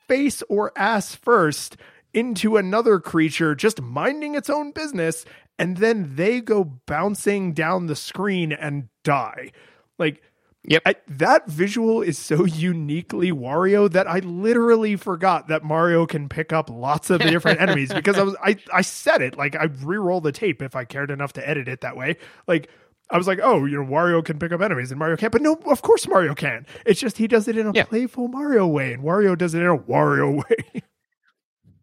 face or ass first into another creature just minding its own business and then they go bouncing down the screen and die. Like Yep. I, that visual is so [LAUGHS] uniquely Wario that I literally forgot that Mario can pick up lots of different enemies [LAUGHS] because I was I I said it like I re-roll the tape if I cared enough to edit it that way. Like I was like, oh, you know, Wario can pick up enemies and Mario can't. But no, of course Mario can. It's just he does it in a yeah. playful Mario way, and Wario does it in a Wario [LAUGHS] way.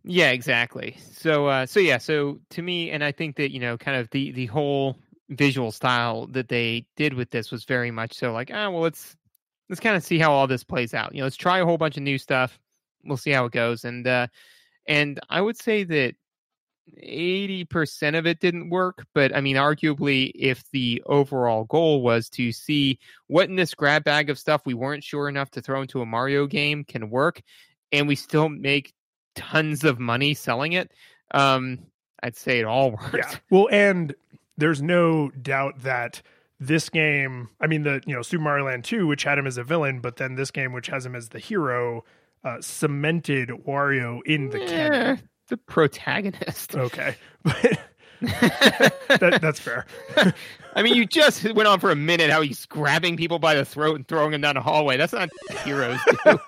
Yeah, exactly. So uh so yeah, so to me and I think that, you know, kind of the the whole visual style that they did with this was very much so like, ah, well let's let's kind of see how all this plays out. You know, let's try a whole bunch of new stuff. We'll see how it goes. And uh and I would say that 80% of it didn't work, but I mean, arguably, if the overall goal was to see what in this grab bag of stuff we weren't sure enough to throw into a Mario game can work, and we still make tons of money selling it, um, I'd say it all [LAUGHS] worked. Yeah. Well, and there's no doubt that this game, I mean, the you know Super Mario Land 2, which had him as a villain, but then this game, which has him as the hero, uh, cemented Wario in the canon. The protagonist. Okay, [LAUGHS] but that, that's fair. [LAUGHS] I mean, you just went on for a minute how he's grabbing people by the throat and throwing them down a hallway. That's not heroes do. [LAUGHS] all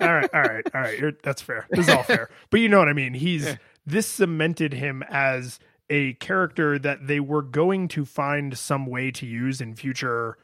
right, all right, all right. You're, that's fair. This is all fair. But you know what I mean. He's yeah. this cemented him as a character that they were going to find some way to use in future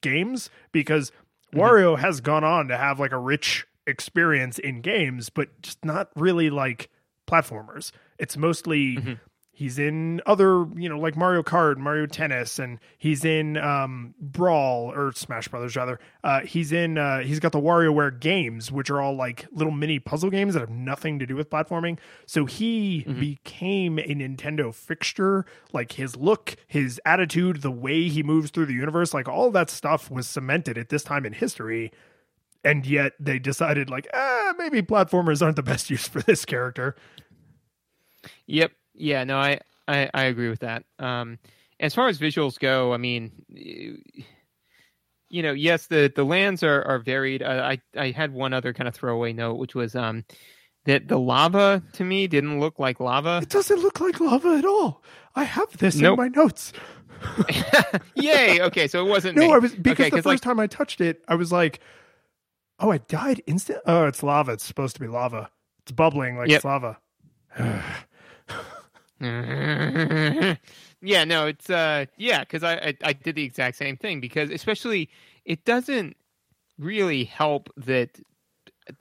games because mm-hmm. Wario has gone on to have like a rich experience in games, but just not really like platformers. It's mostly mm-hmm he's in other you know like mario kart mario tennis and he's in um, brawl or smash brothers rather. Uh, he's in uh, he's got the WarioWare games which are all like little mini puzzle games that have nothing to do with platforming. So he mm-hmm. became a nintendo fixture. Like his look his attitude the way he moves through the universe like all that stuff was cemented at this time in history. And yet they decided like ah maybe platformers aren't the best [LAUGHS] use for this character. Yep yeah, no, I, I, I agree with that. Um, as far as visuals go, I mean, you know, yes, the the lands are are varied. Uh, I I had one other kind of throwaway note, which was um that the lava to me didn't look like lava. It doesn't look like lava at all. I have this nope. in my notes. [LAUGHS] Yay! Okay, so it wasn't. No, me. I was because okay, the first like, time I touched it, I was like, "Oh, I died instant." Oh, it's lava. It's supposed to be lava. It's bubbling like yep. it's lava. [SIGHS] [LAUGHS] yeah, no, it's uh, yeah, because I, I I did the exact same thing because especially it doesn't really help that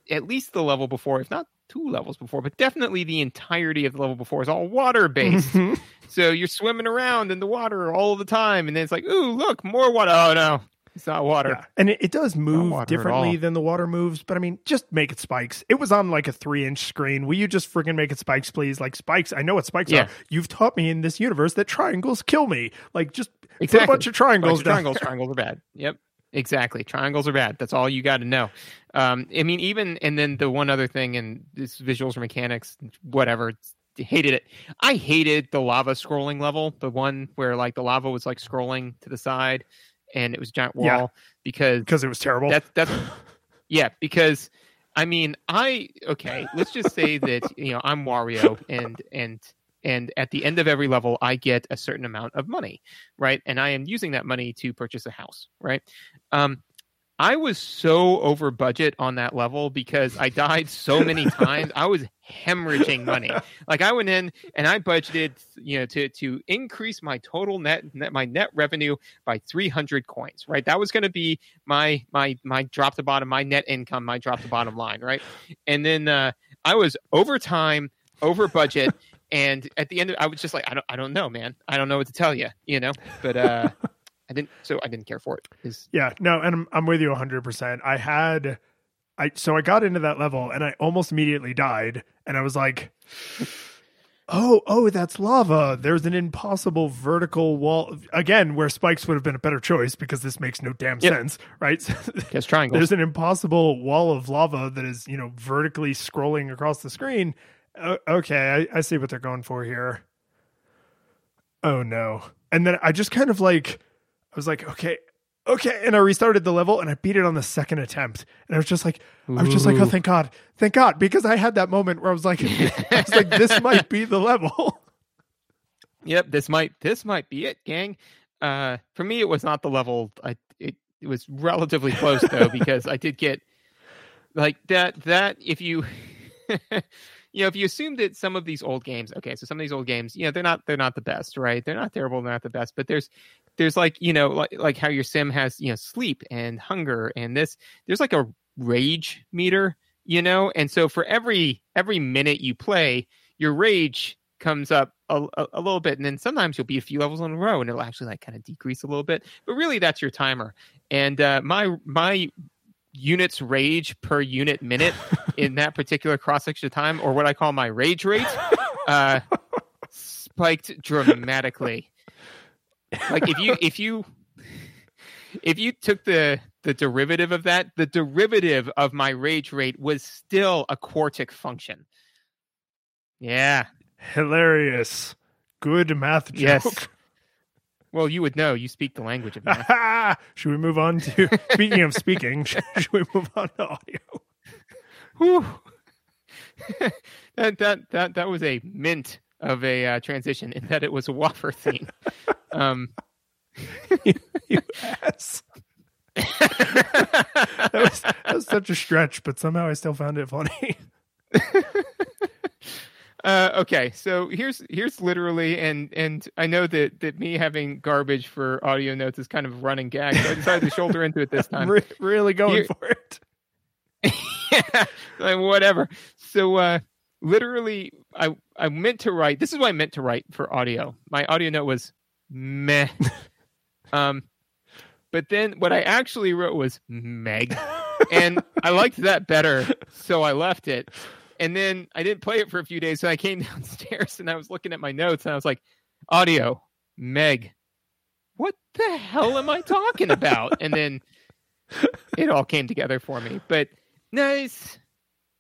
at least the level before, if not two levels before, but definitely the entirety of the level before is all water based. Mhm. so you're swimming around in the water all the time, and then it's like, ooh, look, more water. Oh no, it's not water. Yeah. And it, it does move differently than the water moves, but I mean, just make it spikes. It was on like a three inch screen. Will you just freaking make it spikes, please? Like spikes. I know what spikes Yeah. are. You've taught me in this universe that triangles kill me. Like just put a bunch of triangles Bunch triangles, triangles are bad. [LAUGHS] Yep. Exactly. Triangles are bad. That's all you got to know. Um, I mean, even and then the one other thing, and this visuals or mechanics, whatever. Hated it. I hated the lava scrolling level, the one where like the lava was like scrolling to the side, and it was a giant wall Yeah. because because it was terrible. that's that's [LAUGHS] yeah because I mean I okay let's just say that you know I'm Wario and and and at the end of every level I get a certain amount of money right and I am using that money to purchase a house right um I was so over budget on that level because I died so many times I was hemorrhaging money. Like I went in and I budgeted you know to to increase my total net, net my net revenue by 300 coins right? That was going to be my my my drop to bottom my net income my drop to bottom line right? And then uh i was over time over budget and at the end of, i was just like i don't i don't know man. I don't know what to tell you you know? But uh i didn't so i didn't care for it is Yeah, no, and I'm I'm with you 100%. I had I so I got into that level and I almost immediately died and I was like [LAUGHS] Oh, oh, that's lava. There's an impossible vertical wall again where spikes would have been a better choice because this makes no damn Yep. sense, right? [LAUGHS] triangles There's an impossible wall of lava that is, you know, vertically scrolling across the screen. O- okay, I, I see what they're going for here. Oh no. And then I just kind of like I was like, okay, okay. And I restarted the level and I beat it on the second attempt. And I was just like, I was just like, oh thank God. Thank God. Because I had that moment where I was like, [LAUGHS] I was like, this [LAUGHS] might be the level. Yep, this might this might be it, gang. Uh, for me, it was not the level. I it, it was relatively close though [LAUGHS] because I did get like that. That if you you know if you assume that some of these old games, okay, so some of these old games, you know, they're not they're not the best, right? They're not terrible, they're not the best, but there's there's like you know like like how your sim has you know sleep and hunger and this there's like a rage meter, you know, and so for every every minute you play, your rage comes up a, a, a little bit. And then sometimes you'll be a few levels in a row and it'll actually like kind of decrease a little bit. But really that's your timer. And uh, my my units rage per unit minute in that [LAUGHS] particular cross section of time or what i call my rage rate uh spiked dramatically like if you [LAUGHS] if you if you took the the derivative of that the derivative of my rage rate was still a quartic function yeah Hilarious. Good math joke. Yes. [LAUGHS] Well, you would know. You speak the language of math. [LAUGHS] should we move on to speaking of speaking, should we move on to audio? Whew. that that that that was a mint of a uh, transition in that it was a Whopper theme. Um, You ass. [LAUGHS] that was that was such a stretch, but somehow I still found it funny. [LAUGHS] uh, okay, so here's here's literally, and and I know that that me having garbage for audio notes is kind of a running gag, so I decided to shoulder into it this time. [LAUGHS] Re- really going Here- for it. yeah, like whatever. So uh literally I I meant to write this is what I meant to write for audio. My audio note was meh. [LAUGHS] um but then what I actually wrote was Meg. [LAUGHS] And I liked that better, so I left it. And then I didn't play it for a few days, so I came [LAUGHS] downstairs and I was looking at my notes and I was like, audio, Meg. What the hell am I talking about? and then it all came together for me. But nice.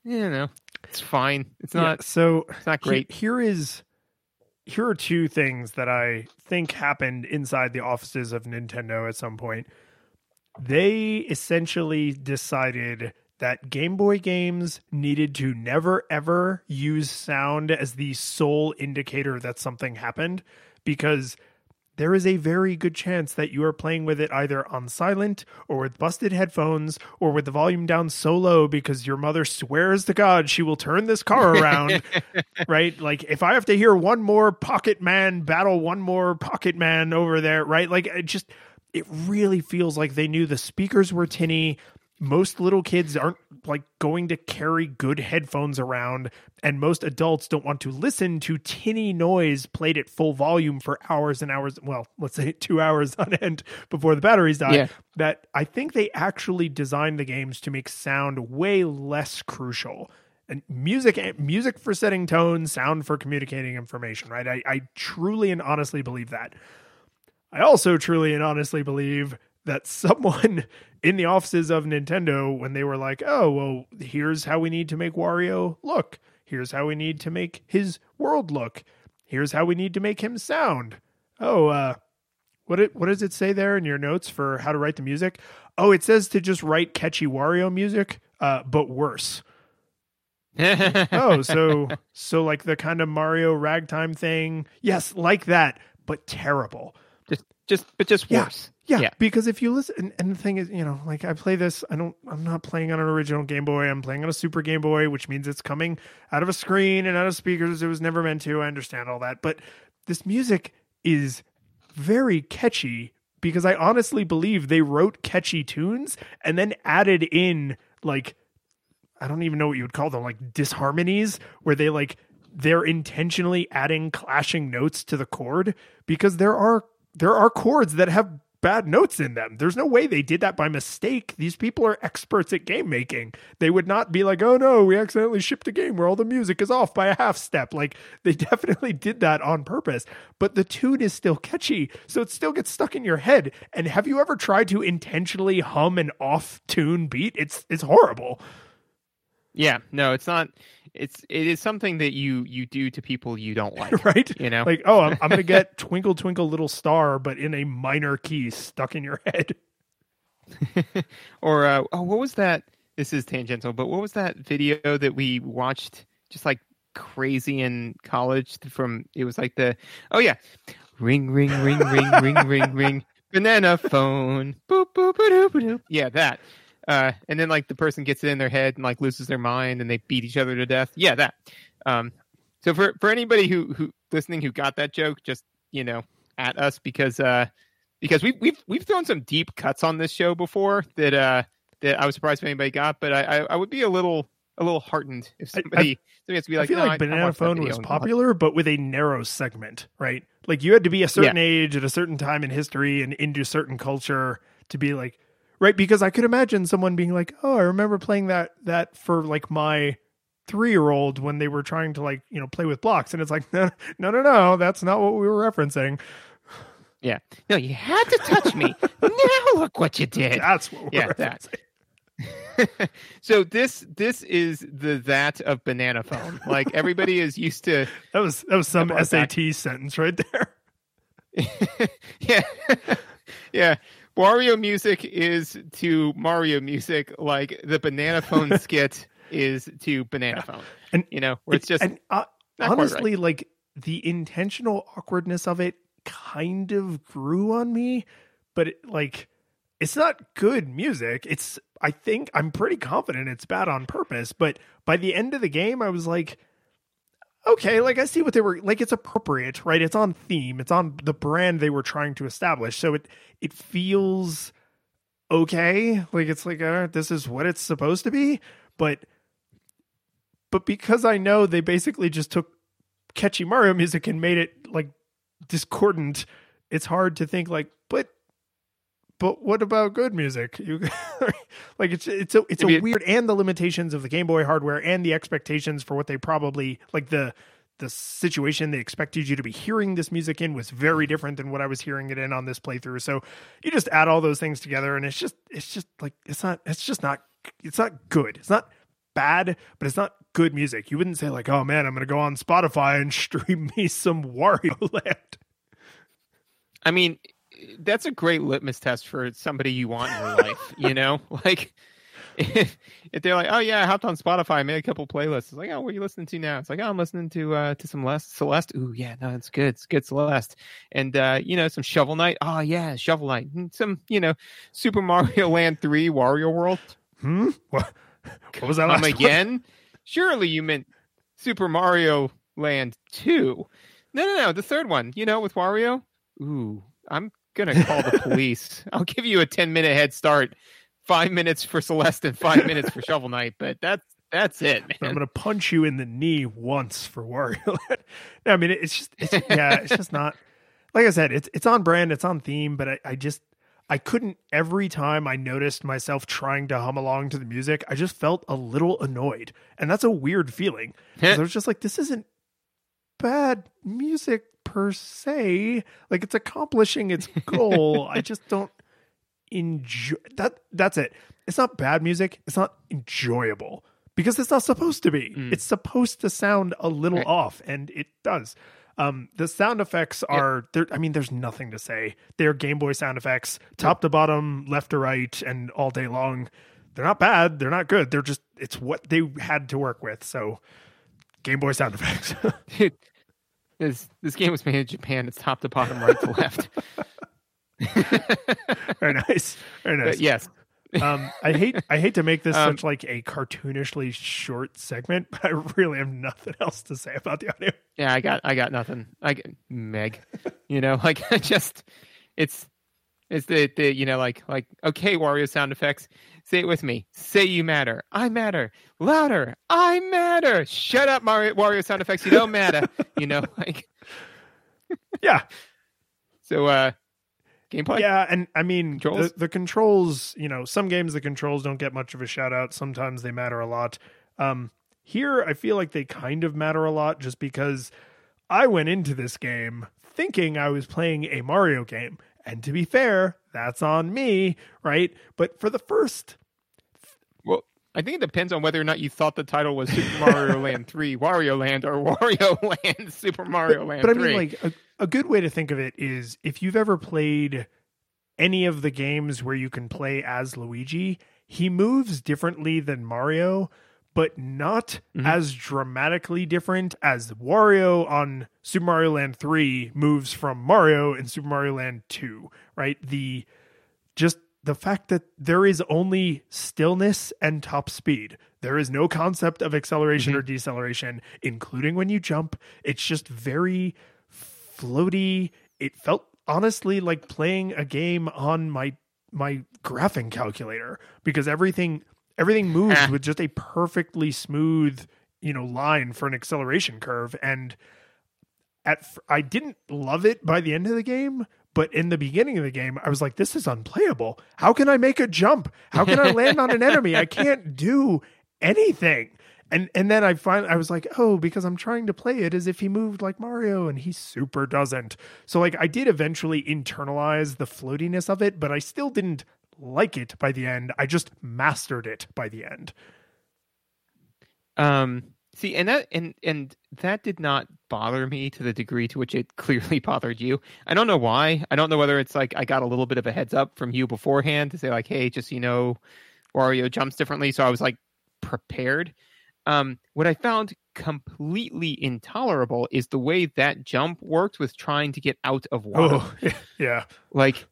You know, it's fine. It's Yeah, not. so It's not he- great. here is here are two things that I think happened inside the offices of Nintendo at some point. They essentially decided that Game Boy games needed to never ever use sound as the sole indicator that something happened because there is a very good chance that you are playing with it either on silent or with busted headphones or with the volume down so low because your mother swears to God she will turn this car around. [LAUGHS] right? Like if I have to hear one more Pocket Man battle one more Pocket Man over there, right? Like it just it really feels like they knew the speakers were tinny. Most little kids aren't like going to carry good headphones around and most adults don't want to listen to tinny noise played at full volume for hours and hours well let's say [LAUGHS] 2 hours on end before the batteries die Yeah. that i think they actually designed the games to make sound way less crucial. And music eh, music for setting tone sound for communicating information right? I, I truly and honestly believe that. I also truly and honestly believe that someone [LAUGHS] in the offices of Nintendo, when they were like, oh, well, here's how we need to make Wario look, here's how we need to make his world look, here's how we need to make him sound. Oh, uh, what it what does it say there in your notes for how to write the music? Oh, it says to just write catchy Wario music, uh, but worse. [LAUGHS] oh, so so like the kind of Mario ragtime thing. Yes, like that, but terrible. just just but just Yeah. worse. Yeah, Yeah. because if you listen, and, and the thing is, you know, like I play this, I don't, I'm not playing on an original Game Boy. I'm playing on a Super Game Boy, which means it's coming out of a screen and out of speakers. It was never meant to. I understand all that, but this music is very catchy because I honestly believe they wrote catchy tunes and then added in like I don't even know what you would call them, like disharmonies, where they like they're intentionally adding clashing notes to the chord because there are there are chords that have bad notes in them. There's no way they did that by mistake. These people are experts at game making. They would not be like, "Oh no, we accidentally shipped a game where all the music is off by a half step." Like they [LAUGHS] definitely did that on purpose. But the tune is still catchy, so it still gets stuck in your head. And have you ever tried to intentionally hum an off tune beat? It's it's horrible. Yeah, no, it's not. It's it is something that you you do to people you don't [LAUGHS] like. right? You know, Like, oh, I'm, I'm going [LAUGHS] to get Twinkle Twinkle Little Star, but in a minor key stuck in your head. [LAUGHS] or uh, oh, what was that? This is tangential, but what was that video that we watched just like crazy in college? From it was like the oh yeah, ring ring ring ring ring ring ring banana phone. Boop boop boop boop boop. Yeah, that. Uh, and then like the person gets it in their head and like loses their mind and they beat each other to death. Yeah, that. Um, so for for anybody who who listening who got that joke, just you know, at us because uh because we we've we've thrown some deep cuts on this show before that uh that I was surprised if anybody got, but I I, I would be a little a little heartened if I- I- somebody somebody has to be like I feel "No, like I Banana that Phone was popular, but with a narrow segment, right? Like you had to be a certain age at a certain time in history and into certain culture to be like, right? Because I could imagine someone being like, "Oh, I remember playing that that for like my three year old when they were trying to like you know play with blocks," and it's like, no, no, no, no, that's not what we were referencing. Yeah. No, you had to touch me. now look what you did. That's what we're Yeah, that. [LAUGHS] so this this is the that of banana phone. Like everybody is used to [LAUGHS] That was that was some. SAT sentence right there. [LAUGHS] yeah. yeah. Wario music is to Mario music like the banana phone [LAUGHS] skit is to banana phone. And you know, where it's just and uh, honestly, like the intentional awkwardness of it kind of grew on me, but it, like it's not good music. It's I think I'm pretty confident it's bad on purpose, but by the end of the game, I was like. Okay, like I see what they were like. It's appropriate, right? It's on theme. It's on the brand they were trying to establish. So it it feels okay. Like it's like uh, this is what it's supposed to be. But but because I know they basically just took catchy Mario music and made it like discordant, it's hard to think like, but but what about good music? You [LAUGHS] like it's it's a it's a weird and the limitations of the Game Boy hardware and the expectations for what they probably like the the situation they expected you to be hearing this music in was very mm-hmm. different than what I was hearing it in on this playthrough. So you just add all those things together and it's just it's just like it's not it's just not it's not good. It's not bad, but it's not good music. You wouldn't say like, "Oh man, I'm going to go on Spotify and [LAUGHS] stream me some Wario Land." I mean, that's a great litmus test for somebody you want in your life, [LAUGHS] you know? [LAUGHS] Like if, if they're like, "Oh yeah, I hopped on Spotify, I made a couple playlists." It's like, "Oh, what are you listening to now?" It's like, "Oh, I'm listening to uh to some Les- Celeste." Ooh, yeah, no, it's good. It's good Celeste. And uh, you know, some Shovel Knight. Oh yeah, Shovel Knight. And Some, you know, Super Mario Land 3 Wario World. Hmm? What, what was that Come last one? again? Surely you meant Super Mario Land 2. No, no, no, the third one, you know, with Wario. Ooh, I'm to call the police. [LAUGHS] I'll give you a 10 minute head start. five minutes for Celeste and five [LAUGHS] minutes for Shovel Knight, but that's that's it, man. I'm gonna punch you in the knee once for Wario [LAUGHS] no, I mean it's just it's, yeah, it's just not like I said, it's it's on brand, it's on theme, but I, I just I couldn't every time I noticed myself trying to hum along to the music, I just felt a little annoyed. And that's a weird feeling. I was just like, this isn't bad music per se. Like it's accomplishing its [LAUGHS] goal. I just don't enjoy that that's it. It's not bad music. It's not enjoyable because it's not supposed to be. Mm. It's supposed to sound a little Right. off and it does. Um the sound effects are there I mean there's nothing to say. They're Game Boy sound effects, top to bottom, left to right and all day long. They're not bad, they're not good. They're just it's what they had to work with. So Game Boy sound effects. [LAUGHS] [LAUGHS] This this game was made in Japan. It's top to bottom, right to left. [LAUGHS] [LAUGHS] Very nice. Very nice. But yes, um, I hate I hate to make this Um, such like a cartoonishly short segment, but I really have nothing else to say about the audio. yeah, I got I got nothing. I get Meg, you know, like [LAUGHS] I just it's it's the the you know like like okay Wario sound effects. Say it with me. Say you matter. I matter. Louder. I matter. Shut up, Mario Wario sound effects. You don't matter. [LAUGHS] you know, like [LAUGHS] Yeah, so. uh Gameplay. yeah, and I mean Controls? the, the controls. You know, some games the controls don't get much of a shout out. Sometimes they matter a lot. Um, here, I feel like they kind of matter a lot, just because I went into this game thinking I was playing a Mario game, and to be fair, that's on me, right? But for the first Well, I think it depends on whether or not you thought the title was Super Mario [LAUGHS] Land 3, Wario Land, or Wario [LAUGHS] Land, Super Mario Land but I 3. mean, like a, a good way to think of it is if you've ever played any of the games where you can play as Luigi, he moves differently than Mario, but not Mhm. as dramatically different as Wario on Super Mario Land 3 moves from Mario in Super Mario Land 2, right? The just the fact that there is only stillness and top speed. There is no concept of acceleration or deceleration, including when you jump. It's just very floaty. It felt honestly like playing a game on my my graphing calculator because everything everything moves Ah. with just a perfectly smooth, you know, line for an acceleration curve and at I didn't love it by the end of the game, but in the beginning of the game, I was like, "This is unplayable. How can I make a jump? How can I land on an [LAUGHS] enemy? I can't do anything." And and then I finally I was like, "Oh, because I'm trying to play it as if he moved like Mario, and he super doesn't." So like, I did eventually internalize the floatiness of it, but I still didn't like it by the end. I just mastered it by the end. Um, see, and that and and that did not bother me to the degree to which it [LAUGHS] clearly bothered you. I don't know why. I don't know whether it's like I got a little bit of a heads up from you beforehand to say like, hey, just you know, Wario jumps differently, so I was like prepared. Um, what I found completely intolerable is the way that jump worked with trying to get out of water Oh, [LAUGHS] yeah. like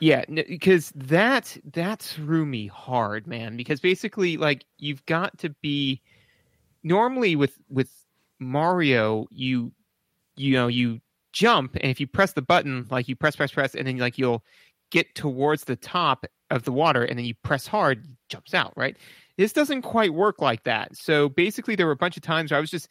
yeah because that that threw me hard man because basically like you've got to be normally with with mario you you know you jump and if you press the button like you press press press and then like you'll get towards the top of the water and then you press hard jumps out right? This doesn't quite work like that. So basically there were a bunch of times where i was just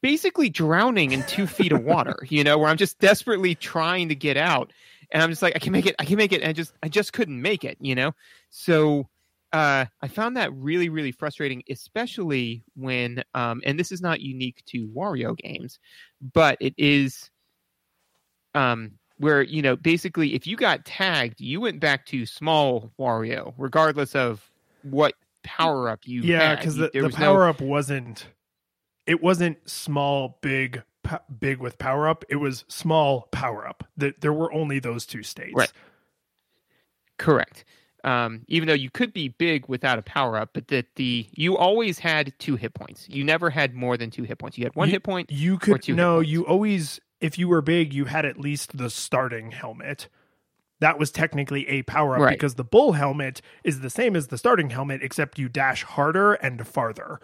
basically drowning in two feet of water you know where i'm just desperately trying to get out and i'm just like i can make it i can make it. And I just i just couldn't make it you know? So uh, I found that really, really frustrating, especially when, um, and this is not unique to Wario games, but it is, um, where you know basically if you got tagged, you went back to small Wario, regardless of what power up you yeah because the, the power up wasn't it wasn't small big big with power up it was small power up That there were only those two states Right. Correct. Um, even though you could be big without a power up, but that the you always had two hit points. You never had more than two hit points. You had one You- hit point. you could no you always if you were big you had at least the starting helmet that was technically a power up Right. because the bull helmet is the same as the starting helmet except you dash harder and farther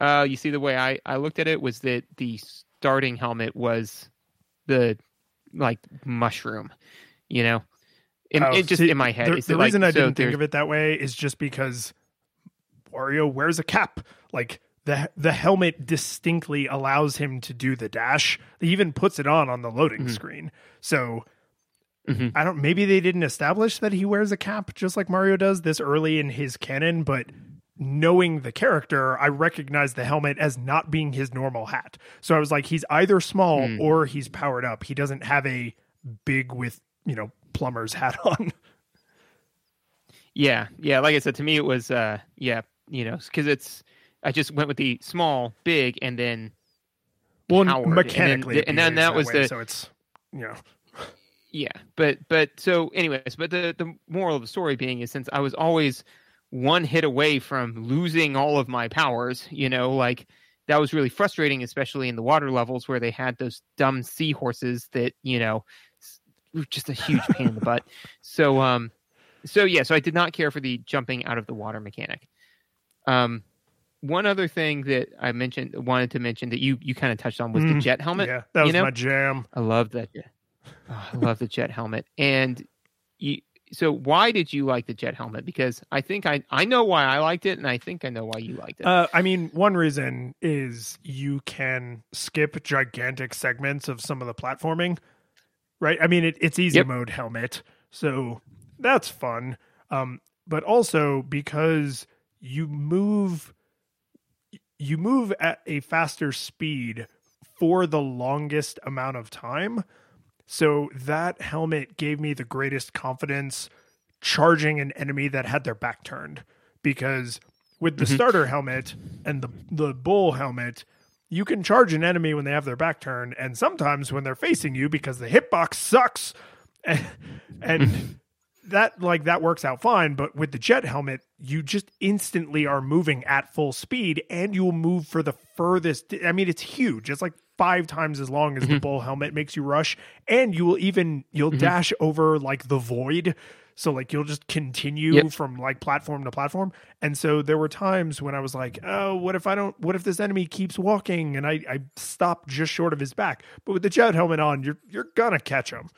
Uh, you see, the way I I looked at it was that the starting helmet was the like mushroom, you know. In, Oh, it just see, in my head. The, the it like- reason I so didn't think of it that way is just because Wario wears a cap. Like the the helmet distinctly allows him to do the dash. He even puts it on on the loading Mhm. screen. So Mhm. I don't. Maybe they didn't establish that he wears a cap just like Mario does this early in his canon, but. Knowing the character, I recognize the helmet as not being his normal hat. So I was like, he's either small Hmm. or he's powered up. He doesn't have a big with, you know, plumber's [LAUGHS] hat on. Yeah, yeah. Like I said, to me, it was uh, yeah, you know, because it's I just went with the small, big, and then well, powered, and then mechanically, and then that was way, the- so it's you know yeah. But but so, anyways, but the the moral of the story being is since I was always one hit away from losing all of my powers, you know, like that was really frustrating, especially in the water levels where they had those dumb seahorses that you know were just a huge pain in the butt. [LAUGHS] So um, so yeah, so I did not care for the jumping out of the water mechanic. Um, one other thing that I mentioned, wanted to mention that you you kind of touched on was the Mm, jet helmet. yeah that you was know? my jam. I love that. Oh, I love the jet helmet. And you, so why did you like the jet helmet? Because I think I I know why I liked it, and I think I know why you liked it. Uh, I mean, one reason is you can skip gigantic segments of some of the platforming, right? I mean, it, it's easy Yep. mode helmet, so that's fun. Um, but also because you move, you move at a faster speed for the longest amount of time. So that helmet gave me the greatest confidence charging an enemy that had their back turned because with the Mhm. starter helmet and the the bull helmet you can charge an enemy when they have their back turned and sometimes when they're facing you because the hitbox sucks [LAUGHS] and, and [LAUGHS] that like that works out fine but with the jet helmet you just instantly are moving at full speed and you will move for the furthest i mean it's huge it's like five times as long as the mm-hmm. bull helmet makes you rush and you will even you'll mm-hmm. dash over like the void. So like you'll just continue Yep. from like platform to platform. And so there were times when i was like oh what if i don't what if this enemy keeps walking? And i i stop just short of his back. But with the jet helmet on you're you're gonna catch him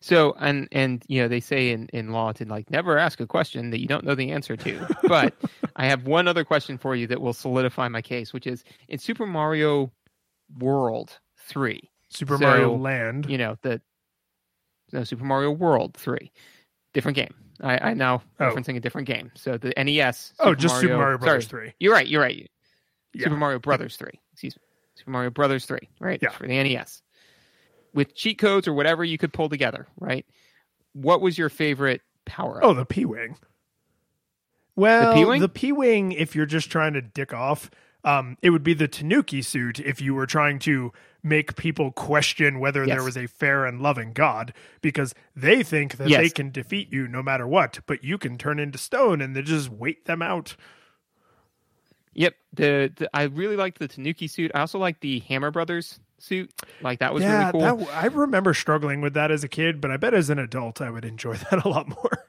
So and and you know they say in in law to like never ask a question that you don't know the answer to. [LAUGHS] But I have one other question for you that will solidify my case, which is in Super Mario World three. super So, mario land You know the no Super Mario World three, different game. I I now Oh. referencing a different game. So the NES. oh just super mario sorry, brothers 3 You're right. You're right. Yeah. Super Mario Brothers three. Excuse me. Super Mario Brothers three. Right. Yeah. For the NES. With cheat codes or whatever you could pull together. Right. What was your favorite power up? Oh, the P Wing. Well, the P Wing, if you're just trying to dick off, um, it would be the Tanuki suit if you were trying to make people question whether there was a fair and loving God, because they think that Yes. they can defeat you no matter what, but you can turn into stone and they just wait them out. Yep. The, the I really liked the Tanuki suit. I also like the Hammer Brothers suit. Like that was yeah, really cool. that, I remember struggling with that as a kid, but I bet as an adult I would enjoy [LAUGHS] that a lot more.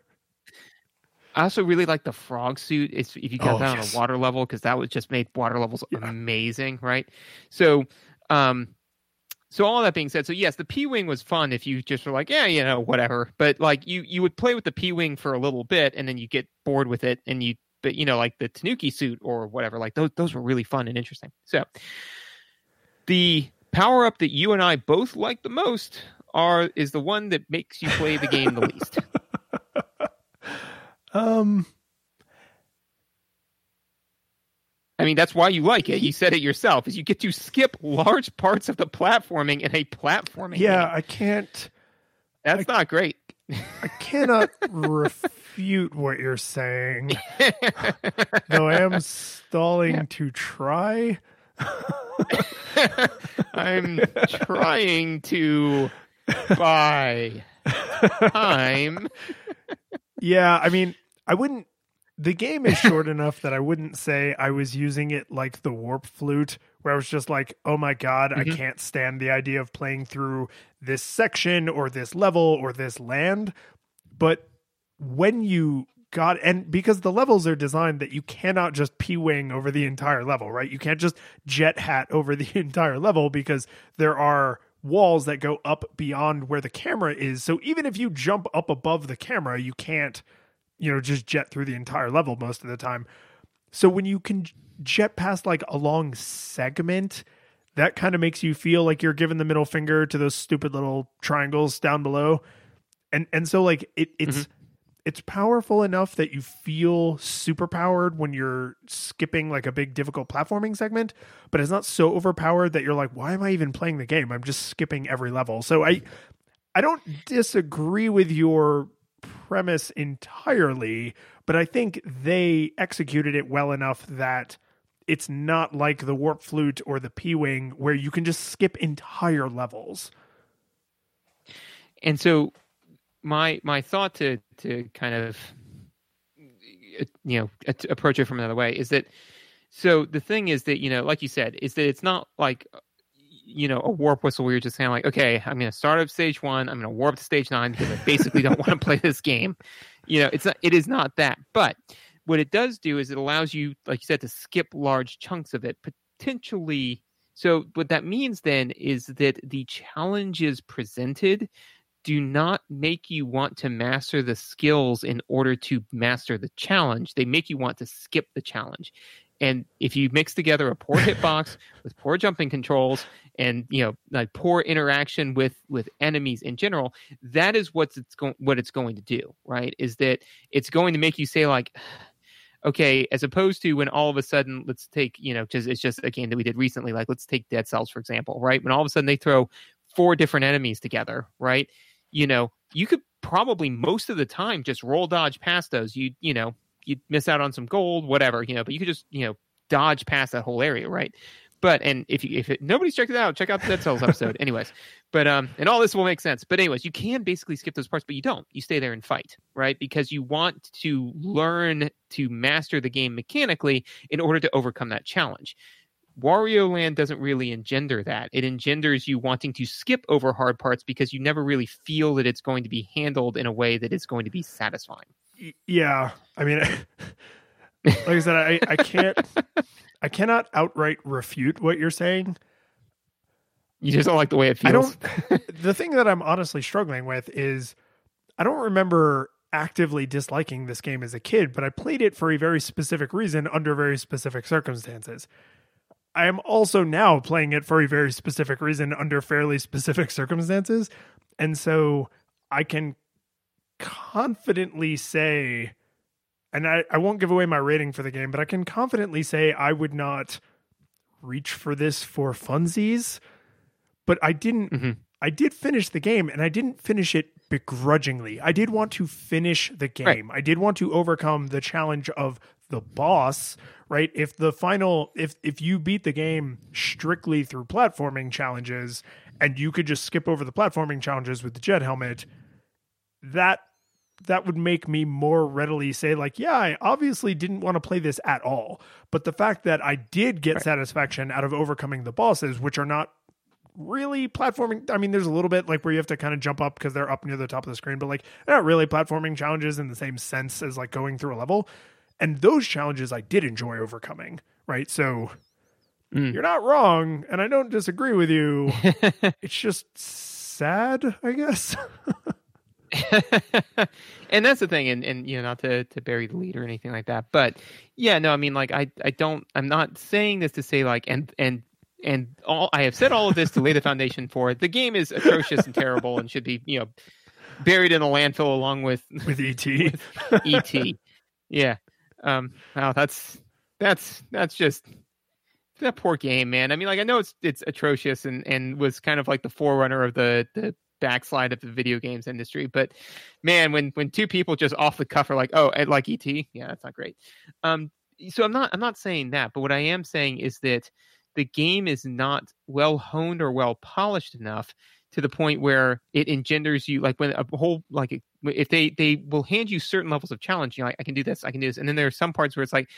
I also really like the frog suit. It's if you got Oh, that yes. on a water level because that would just make water levels Yeah. amazing, right? So, um, so all that being said, so yes, the P wing was fun if you just were like, yeah, you know, whatever. But like you you would play with the P wing for a little bit and then you get bored with it and you but you know like the Tanuki suit or whatever, like those those were really fun and interesting. So the power up that you and I both like the most are is the one that makes you play the game the [LAUGHS] least. Um, I mean, that's why you like it. You said it yourself. Is you get to skip large parts of the platforming in a platforming. yeah, game. I can't. that's not great. I cannot [LAUGHS] refute what you're saying, [LAUGHS] though I am stalling Yeah. to try. [LAUGHS] I'm trying to buy time. Yeah, I mean, I wouldn't. The game is short [LAUGHS] enough that I wouldn't say I was using it like the warp flute, where I was just like, oh my God, I Mhm. can't stand the idea of playing through this section or this level or this land. But when you got, and because the levels are designed that you cannot just P Wing over the entire level, right? You can't just jet hat [LAUGHS] over the entire level because there are walls that go up beyond where the camera is. So even if you jump up above the camera, you can't, you know, just jet through the entire level most of the time. So when you can jet past like a long segment, that kind of makes you feel like you're giving the middle finger to those stupid little triangles down below. And and so like it it's mm-hmm. It's powerful enough that you feel super powered when you're skipping like a big difficult platforming segment, but it's not so overpowered that you're like, why am I even playing the game? I'm just skipping every level. So I I don't disagree with your premise entirely, but I think they executed it well enough that it's not like the warp flute or the p wing where you can just skip entire levels and so my my thought to to kind of you know approach it from another way is that so the thing is that you know like you said is that it's not like you know a warp whistle where you're just saying like okay i'm going to start up stage one i'm going to warp to stage nine because i basically don't [LAUGHS] want to play this game you know it's not it is not that but what it does do is it allows you, like you said, to skip large chunks of it, potentially. So, what that means then is that the challenges presented do not make you want to master the skills in order to master the challenge. They make you want to skip the challenge. And if you mix together a poor [LAUGHS] hitbox with poor jumping controls and you know like poor interaction with with enemies in general, that is what's it's going what it's going to do, right? Is that it's going to make you say like [SIGHS] okay, as opposed to when all of a sudden, let's take, you know, because it's just a game that we did recently, like let's take Dead Cells, for example, right? When all of a sudden they throw four different enemies together, right? You know, you could probably most of the time just roll dodge past those. You, you know, you'd miss out on some gold, whatever, you know, but you could just, you know, dodge past that whole area, right? But and if you if it, nobody's checked it out, check out the Dead Cells episode. [LAUGHS] anyways, but um, and all this will make sense. But anyways, you can basically skip those parts, but you don't. You stay there and fight, right? Because you want to learn to master the game mechanically in order to overcome that challenge. Wario Land doesn't really engender that. It engenders you wanting to skip over hard parts because you never really feel that it's going to be handled in a way that is going to be satisfying. Yeah, I mean, [LAUGHS] like I said, I, I can't I cannot outright refute what you're saying. You just don't like the way it feels. I don't. [LAUGHS] the thing that I'm honestly struggling with is I don't remember actively disliking this game as a kid, but I played it for a very specific reason under very specific circumstances. I am also now playing it for a very specific reason under fairly specific circumstances. And so I can confidently say and I, I won't give away my rating for the game, but I can confidently say I would not reach for this for funsies. But I didn't. Mm-hmm. I did finish the game, and I didn't finish it begrudgingly. I did want to finish the game. Right. I did want to overcome the challenge of the boss. Right? If the final, if if you beat the game strictly through platforming challenges, and you could just skip over the platforming challenges with the jet helmet, that that would make me more readily say like yeah i obviously didn't want to play this at all but the fact that i did get right. satisfaction out of overcoming the bosses which are not really platforming i mean there's a little bit like where you have to kind of jump up because they're up near the top of the screen but like they're not really platforming challenges in the same sense as like going through a level and those challenges i did enjoy overcoming right so mm. you're not wrong and i don't disagree with you [LAUGHS] it's just sad i guess [LAUGHS] and that's the thing, and, and you know, not to, to bury the lead or anything like that. But yeah, no, I mean like I, I don't I'm not saying this to say like and and and all I have said all of this to lay the foundation for it. The game is atrocious and terrible and should be, you know, buried in a landfill along with with ET. [LAUGHS] with ET. Yeah. Um wow, that's that's that's just that poor game, man. I mean, like I know it's it's atrocious and and was kind of like the forerunner of the the backslide of the video games industry. But man, when when two people just off the cuff are like, "Oh, I like ET," yeah, that's not great. Um, so I'm not I'm not saying that, but what I am saying is that the game is not well honed or well polished enough to the point where it engenders you like when a whole like if they they will hand you certain levels of challenge you know like, i can do this i can do this and then there are some parts where it's like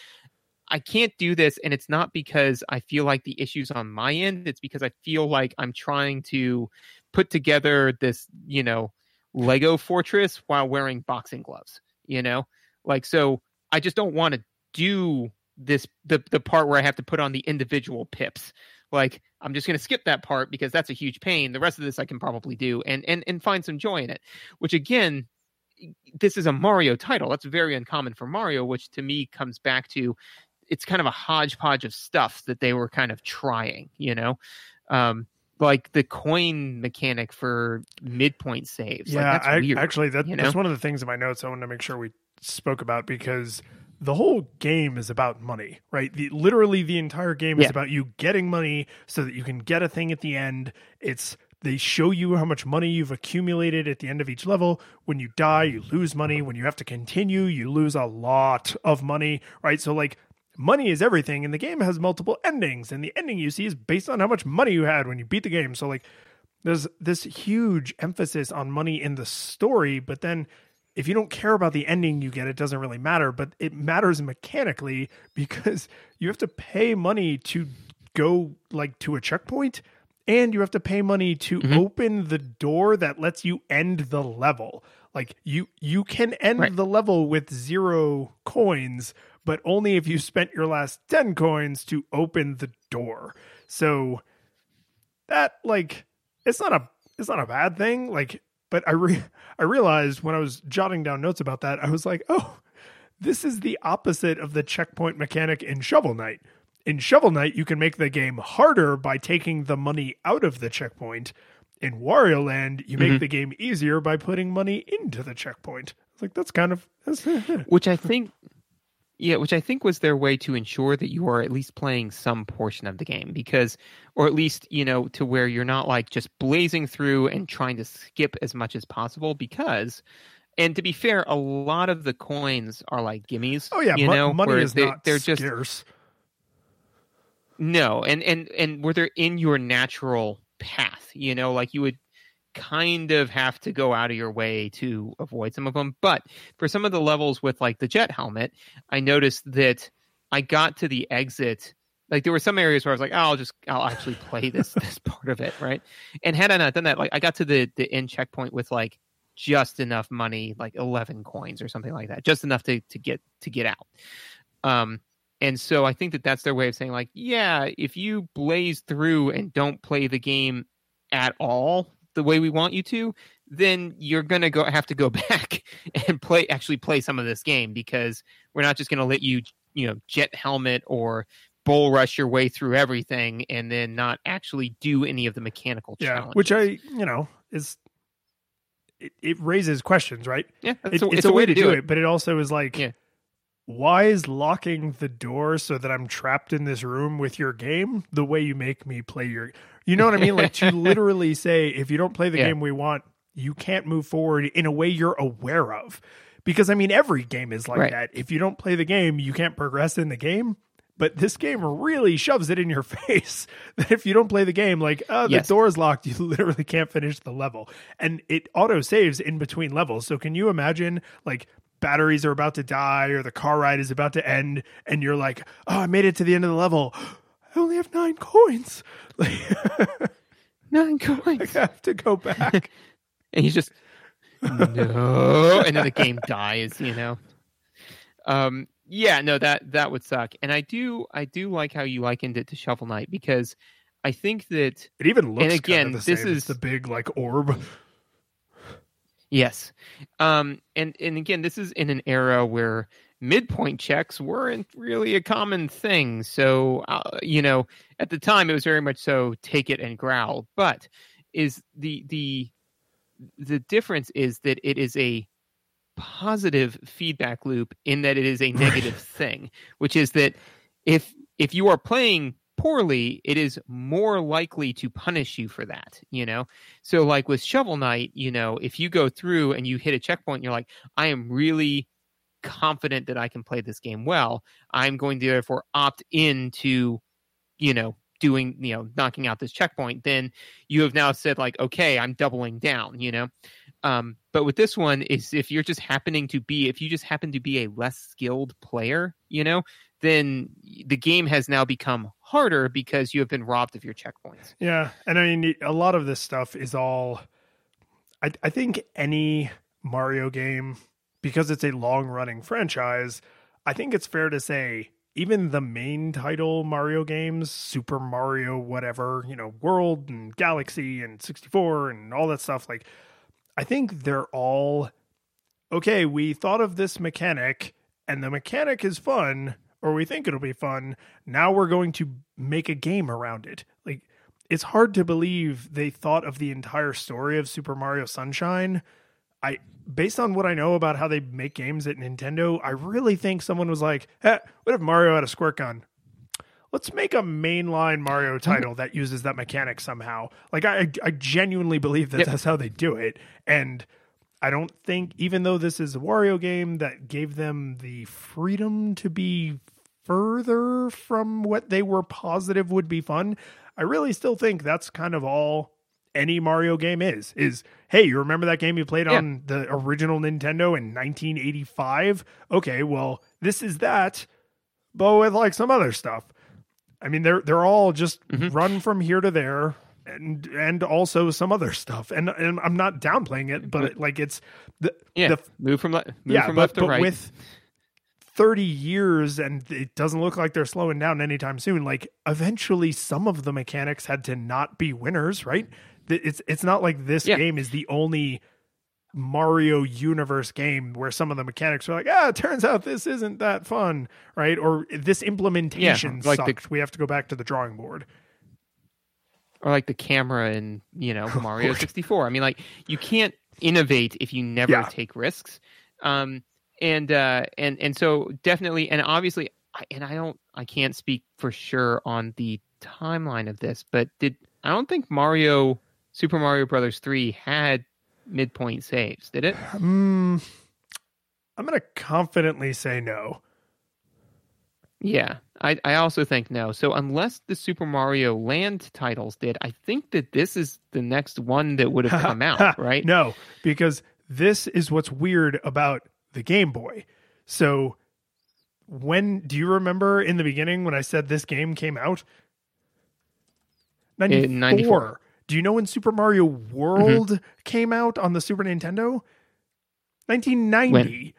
I can't do this. And it's not because I feel like the issue's on my end. It's because I feel like I'm trying to put together this, you know, Lego fortress while wearing boxing gloves, you know? Like, so I just don't want to do this, the, the part where I have to put on the individual pips. like i'm just going to skip that part because that's a huge pain the rest of this i can probably do and and and find some joy in it which again this is a mario title that's very uncommon for mario which to me comes back to it's kind of a hodgepodge of stuff that they were kind of trying you know um like the coin mechanic for midpoint saves Yeah, like, that's I, weird, actually, that, you that's one of the things in my notes I wanted to make sure we spoke about because the whole game is about money, right? The, literally, the entire game is Yeah. about you getting money so that you can get a thing at the end. It's they show you how much money you've accumulated at the end of each level. When you die, you lose money. When you have to continue, you lose a lot of money, right? So, like, money is everything, and the game has multiple endings, and the ending you see is based on how much money you had when you beat the game. So, like, there's this huge emphasis on money in the story, but then if you don't care about the ending you get, it doesn't really matter. But it matters mechanically [LAUGHS] because you have to pay money to go like to a checkpoint, and you have to pay money to mm-hmm. open the door that lets you end the level. Like you you can end Right. the level with zero coins, but only if you spent your last 10 coins to open the door. So that like it's not a it's not a bad thing like but i re- [LAUGHS] i realized when i was jotting down notes about that i was like oh this is the opposite of the checkpoint mechanic in shovel knight in shovel knight you can make the game harder by taking the money out of the checkpoint in wario land you make mm-hmm. the game easier by putting money into the checkpoint it's like that's kind of that's, which I think, yeah, which I think was their way to ensure that you are at least playing some portion of the game, because, or at least you know, to where you're not like just blazing through and trying to skip as much as possible, because. And to be fair, a lot of the coins are like gimmies. oh yeah you mo- know, money is they, not they're just scarce no, and and and were they're in your natural path, you know, like you would kind of have to go out of your way to avoid some of them. But for some of the levels with like the jet helmet, I noticed that I got to the exit. Like there were some areas where I was like, oh, I'll just I'll actually play this [LAUGHS] this part of it, right? And had I not done that, like I got to the the end checkpoint with like just enough money, like eleven coins or something like that, just enough to to get to get out. Um, and so I think that that's their way of saying, like, yeah, if you blaze through and don't play the game at all the way we want you to, then you're gonna go have to go [LAUGHS] back and play actually play some of this game because we're not just gonna let you, you know, jet helmet or bull rush your way through everything and then not actually do any of the mechanical yeah challenges. which i you know is it, it raises questions right yeah, It- it's, a, it's, a way, to do it. but it also is like Yeah. Why is locking the door so that i'm trapped in this room with your game the way you make me play your you know what i mean like to [LAUGHS] literally say if you don't play the Yeah. game we want you can't move forward in a way you're aware of because i mean every game is like Right. that if you don't play the game you can't progress in the game but this game really shoves it in your [LAUGHS] face that if you don't play the game, like, uh, the Yes. door is locked, you [LAUGHS] literally can't finish the level. And it auto saves in between levels. So can you imagine, like, batteries are about to die or the car ride is about to end, and you're like, oh, I made it to the end of the level. I only have nine coins. Like, [LAUGHS] nine coins. [LAUGHS] I have to go back. [LAUGHS] and he's just no and then the game dies you know um yeah no that that would suck and i do i do like how you likened it to shovel knight because i think that It even looks And again, kind of this same. It's is- the big like orb. Yes. Um and and again this is in an era where midpoint checks weren't really a common thing. So uh, you know at the time it was very much so take it and growl. But is the the the difference is that it is a positive feedback loop in that it is a negative thing which is that if if you are playing poorly it is more likely to punish you for that you know? So like with shovel knight you know if you go through and you hit a checkpoint you're like i am really confident that i can play this game well. I'm going to therefore opt into you know doing you know knocking out this checkpoint then you have now said like okay i'm doubling down you know? Um, but with this one is if you're just happening to be if you just happen to be a less skilled player you know then the game has now become harder because you have been robbed of your checkpoints Yeah, and I mean a lot of this stuff is all. I I think any Mario game, because it's a long running franchise, I think it's fair to say even the main title Mario games, Super Mario, whatever, you know, World and Galaxy and 64 and all that stuff, like, I think they're all okay. We thought of this mechanic and the mechanic is fun, or we think it'll be fun. Now we're going to make a game around it. Like, it's hard to believe they thought of the entire story of Super Mario Sunshine. I based on what I know about how they make games at Nintendo, I really think someone was like, eh, "What if Mario had a squirt gun? Let's make a mainline Mario title that uses that mechanic somehow." Like I, I genuinely believe that Yep. that's how they do it, and I don't think, even though this is a Wario game that gave them the freedom to be further from what they were positive would be fun, I really still think that's kind of all any Mario game is. Is hey, you remember that game you played Yeah. on the original Nintendo in 1985? Okay, well, this is that, but with like some other stuff. I mean, they're they're all just Mm-hmm. run from here to there, and and also some other stuff. And and I'm not downplaying it, but like it's the Yeah, the move from left, move yeah, from but, left to but right. with 30 years and it doesn't look like they're slowing down anytime soon. Like eventually some of the mechanics had to not be winners, right? It's it's not like this Yeah. game is the only Mario universe game where some of the mechanics are like, ah, it turns out this isn't that fun, right? Or this implementation yeah, like the- sucked. we have to go back to the drawing board. or like the camera in you know [LAUGHS] Mario 64. I mean, like you can't innovate if you never Yeah. take risks. Um, and uh, and and so definitely, and obviously, I, and I don't, I can't speak for sure on the timeline of this, but did I don't think Mario Super Mario Brothers 3 had midpoint saves, did it? Hmm. I'm going to confidently say no. Yeah, I, I also think no. So unless the Super Mario Land titles did, I think that this is the next one that would have [LAUGHS] come out, right? No, because this is what's weird about the Game Boy. So when do you remember in the beginning when I said this game came out? 94. In 94. Do you know when Super Mario World Mm-hmm. came out on the Super Nintendo? 1990.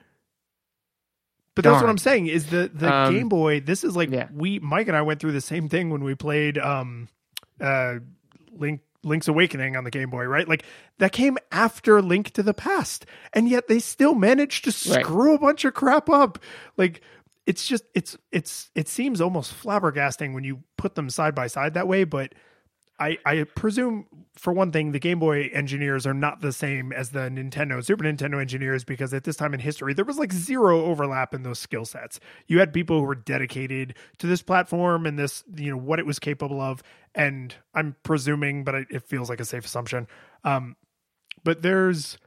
But that's what I'm saying is the the Um, Game Boy. This is like yeah. we Mike and I went through the same thing when we played um uh Link Link's Awakening on the Game Boy, right? Like that came after Link to the Past, and yet they still managed to Right. screw a bunch of crap up. Like it's just it's it's it seems almost flabbergasting when you put them side by side that way, but I, I presume for one thing the Game Boy engineers are not the same as the Nintendo Super Nintendo engineers because at this time in history there was like zero overlap in those skill sets. You had people who were dedicated to this platform and this you know what it was capable of and I'm presuming but it, feels like a safe assumption. Um but there's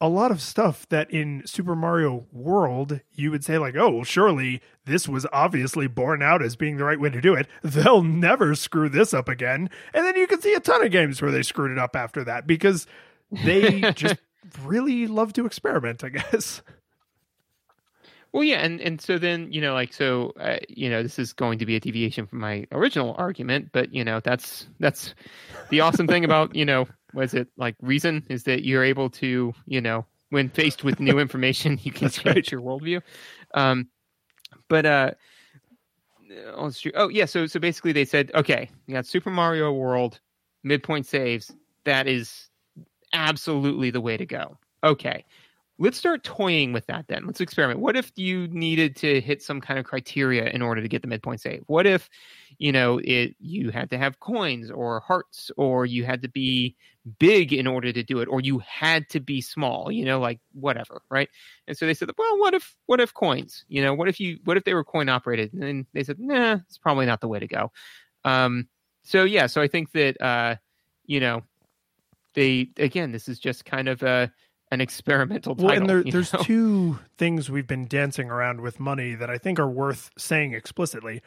a lot of stuff that in Super Mario World you would say like, oh, well, surely this was obviously borne out as being the right way to do it. They'll never screw this up again. And then you can see a ton of games where they screwed it up after that because they [LAUGHS] just really love to experiment, I guess. Well, yeah, and and so then you know, like, so uh, you know, this is going to be a deviation from my original argument, but you know, that's that's the awesome thing about you know, was it like reason is that you're able to you know, when faced with new information, you can change right. your worldview. Um, but uh, oh, oh yeah, so so basically they said, okay, you got Super Mario World midpoint saves. That is absolutely the way to go. Okay, let's start toying with that then. Let's experiment. What if you needed to hit some kind of criteria in order to get the midpoint save? What if, you know, it you had to have coins or hearts or you had to be big in order to do it or you had to be small, you know, like whatever, right? And so they said, well, what if what if coins? You know, what if you what if they were coin operated? And then they said, nah, it's probably not the way to go. Um so yeah, so I think that uh, you know, they again, this is just kind of a an experimental title. Well, and there, there's know? two things we've been dancing around with money that I think are worth saying explicitly.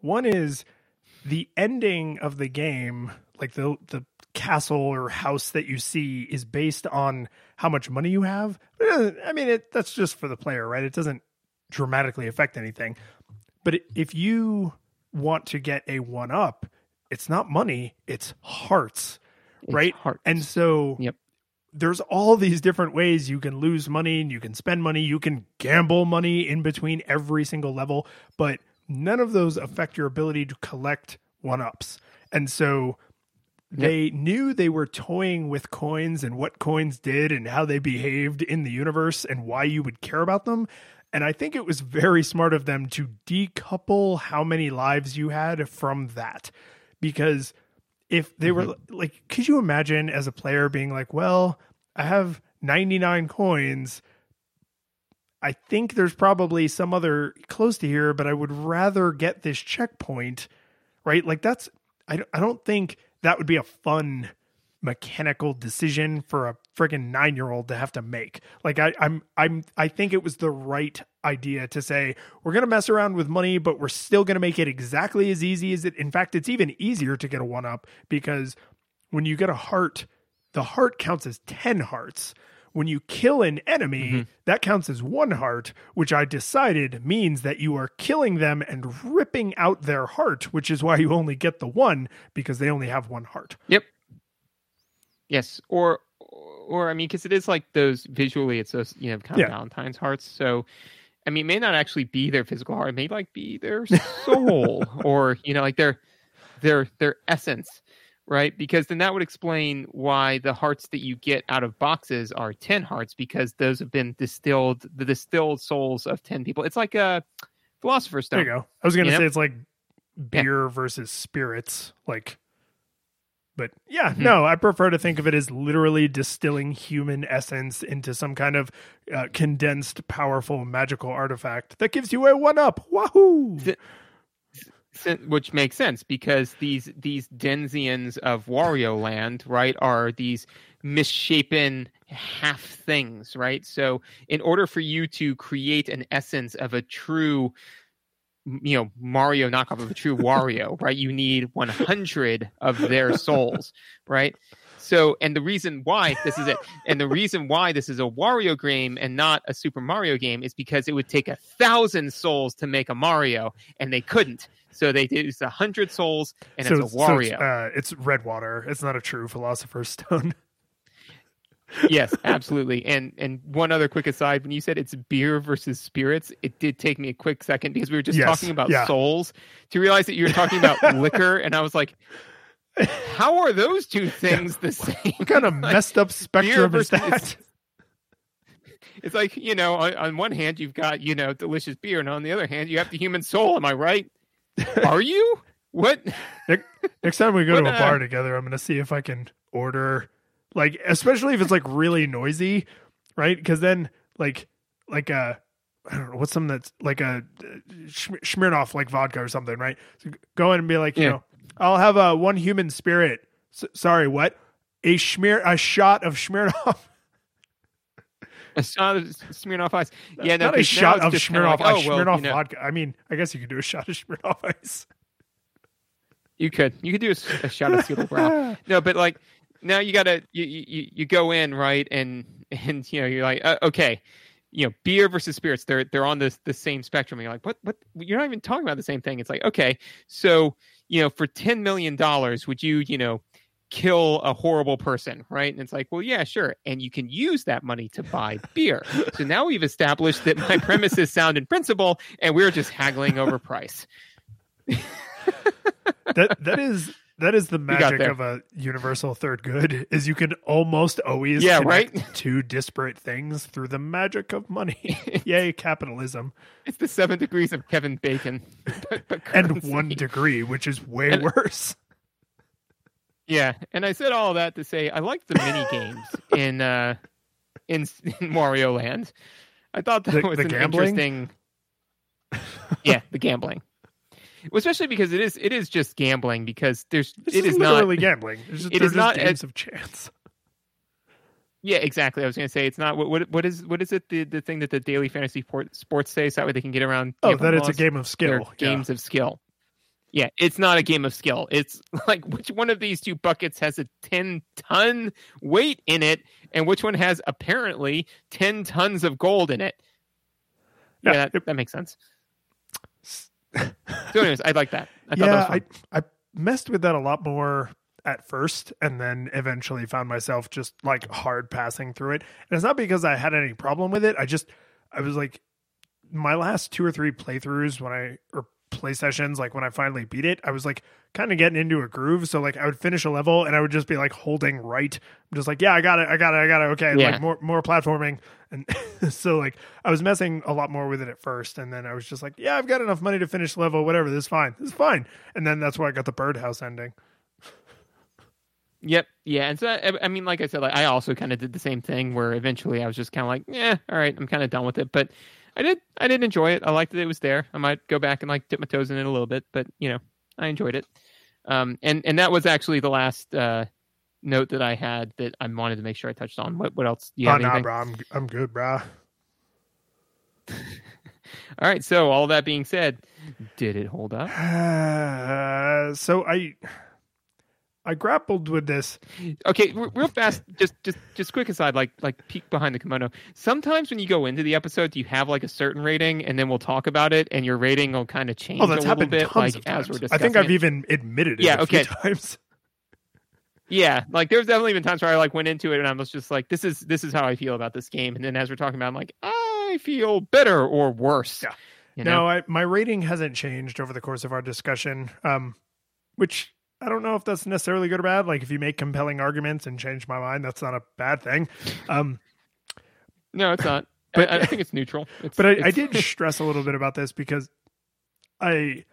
One is the ending of the game, like the the castle or house that you see, is based on how much money you have. Uh, I mean, it, that's just for the player, right? It doesn't dramatically affect anything. But if you want to get a one up, it's not money; it's hearts, It's right? hearts. And so Yep. There's all these different ways you can lose money and you can spend money, you can gamble money in between every single level, but none of those affect your ability to collect one ups. And so they knew they were toying with coins and what coins did and how they behaved in the universe and why you would care about them. And I think it was very smart of them to decouple how many lives you had from that. Because if they were mm-hmm. like, could you imagine as a player being like, well, I have 99 coins. I think there's probably some other close to here, but I would rather get this checkpoint, right? Like that's I don't- I don't think that would be a fun mechanical decision for a friggin' nine year old to have to make. Like I, I'm I'm I think it was the right idea to say we're gonna mess around with money, but we're still gonna make it exactly as easy as it. In fact, it's even easier to get a one up because when you get a heart, the heart counts as ten hearts. When you kill an enemy, mm-hmm. that counts as one heart, which I decided means that you are killing them and ripping out their heart, which is why you only get the one because they only have one heart. Yep. Yes, or or I mean, because it is like those visually, it's those you know kind of Yeah. Valentine's hearts. So, I mean, it may not actually be their physical heart; it may like be their [LAUGHS] soul, or you know, like their their their essence, right? Because then that would explain why the hearts that you get out of boxes are ten hearts, because those have been distilled, the distilled souls of ten people. It's like a philosopher's There stone. you go. I was gonna You know? say it's like beer versus spirits, like. But yeah, Mhm. no, I prefer to think of it as literally distilling human essence into some kind of uh, condensed, powerful, magical artifact that gives you a one up. Wahoo! Th- Sen- which makes sense because these these Denzians of Wario Land, right, are these misshapen half things, right? So, in order for you to create an essence of a true, you know, Mario knockoff of a true Wario, [LAUGHS] right, you need 100 of their souls, right? So, and the reason why this is it, and the reason why this is a Wario game and not a Super Mario game is because it would take a thousand souls to make a Mario, and they couldn't. So they used a hundred souls, and it's a so Wario. it's, uh, it's red water. It's not a true philosopher's stone. [LAUGHS] yes, absolutely. And and one other quick aside: when you said it's beer versus spirits, it did take me a quick second because we were just Yes, talking about yeah. souls to realize that you were talking about [LAUGHS] liquor, and I was like, how are those two [LAUGHS] things the same? what kind of [LAUGHS] messed up spectrum is versus- that? It's like you know, on, on one hand you've got you know delicious beer, and on the other hand you have the human soul. Am I right? Are you? What? Next time we go to What, a uh, bar together, I'm gonna see if I can order, like, especially if it's like really noisy, right? Because then, like, like uh, I don't know what's something that's like a uh, Smirnoff like vodka or something, right? So go in and be like, you know, I'll have a one human spirit. S- sorry, what? A schmear, a shot of Smirnoff. [LAUGHS] A shot of Smirnoff Ice. Yeah, no, not a shot of Smirnoff, like, oh, ice, well, Smirnoff you know, vodka. I mean, I guess you could do a shot of Smirnoff ice. You could. You could do a, a shot of Seal [LAUGHS] Brow. No, but like now you gotta you, you you go in right? And [LAUGHS] and you know you're like uh, okay, you know beer versus spirits they're they're on the the same spectrum. You're like what what? You're not even talking about the same thing. It's like okay, so you know for ten million dollars would you you know kill a horrible person? Right? And it's like well yeah sure. And you can use that money to buy beer. So now we've established that my premise is sound in principle and we're just haggling over price. [LAUGHS] That that is that is the magic of a universal third good is you can almost always Yeah, right? [LAUGHS] two disparate things through the magic of money [LAUGHS] yay capitalism it's the seven degrees of kevin bacon [LAUGHS] but, but and one degree which is way And- worse Yeah, and I said all that to say I liked the mini games in uh in, in Wario Land. I thought that The- was the an gambling? interesting. yeah, the gambling, especially because it is it is just gambling because there's this it is, is not literally gambling it's just, [LAUGHS] it just not games as- of chance [LAUGHS] yeah exactly I was going to say it's not what what what is what is it the the thing that the daily fantasy Sport- sports say so that way they can get around oh that it's a game of skill yeah. games of skill. Yeah, it's not a game of skill. It's [LAUGHS] like which one of these two buckets has a 10 ton weight in it and which one has apparently 10 tons of gold in it. Yeah, Yeah, that, that makes sense. [LAUGHS] So anyways, I like that. I thought yeah that I. I messed with that a lot more at first and then eventually found myself just like hard passing through it and it's not because i had any problem with it i just i was like my last two or three playthroughs when i or play sessions, like when I finally beat it, I was like kind of getting into a groove. So like I would finish a level and I would just be like holding right. I'm just like, yeah, I got it, I got it, I got it. Okay, Yeah. like more more platforming, and [LAUGHS] so like I was messing a lot more with it at first, and then I was just like, yeah, I've got enough money to finish level, whatever. This is fine, this is fine. And then that's why I got the birdhouse ending. Yep. Yeah. And so, I, I mean, like I said, like, I also kind of did the same thing where eventually I was just kind of like, yeah, all right, I'm kind of done with it. But I did, I did enjoy it. I liked that it was there. I might go back and like dip my toes in it a little bit, but you know, I enjoyed it. Um, and and that was actually the last uh, note that I had that I wanted to make sure I touched on. What what else? Do you oh have nah, anything? bro, I'm I'm good, bro. [LAUGHS] All right. So all that being said, did it hold up? Uh, [SIGHS] so I I grappled with this. Okay, real fast, just just just quick aside, like like peek behind the kimono. Sometimes when you go into the episode, you have like a certain rating, and then we'll talk about it, and your rating will kind of change Oh, that's a little happened bit, tons like of as times. we're discussing. I think I've it. even admitted it Yeah, a few okay. [LAUGHS] times. Yeah, like there's definitely been times where I like went into it and I was just like, this is this is how I feel about this game, and then as we're talking about, it, I'm like, I feel better or worse. Yeah. you know? No, I, my rating hasn't changed over the course of our discussion, um, which I don't know if that's necessarily good or bad. Like, if you make compelling arguments and change my mind, that's not a bad thing. Um, no, it's not. [LAUGHS] But- I, I think it's neutral. It's, but I, I did [LAUGHS] stress a little bit about this because I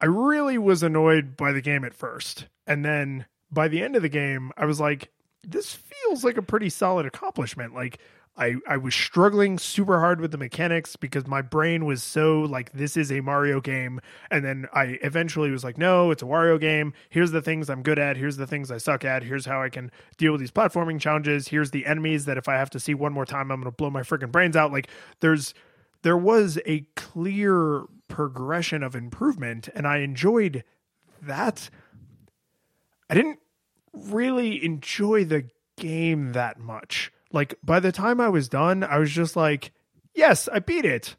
I really was annoyed by the game at first, and then by the end of the game, I was like, "This feels like a pretty solid accomplishment." Like I I was struggling super hard with the mechanics because my brain was so like, "This is a Mario game," and then I eventually was like, "No, it's a Wario game. Here's the things I'm good at. Here's the things I suck at. Here's how I can deal with these platforming challenges. Here's the enemies that if I have to see one more time, I'm going to blow my freaking brains out." Like there's there was a clear progression of improvement and I enjoyed that. I didn't really enjoy the game that much. Like by the time I was done, I was just like, yes, I beat it.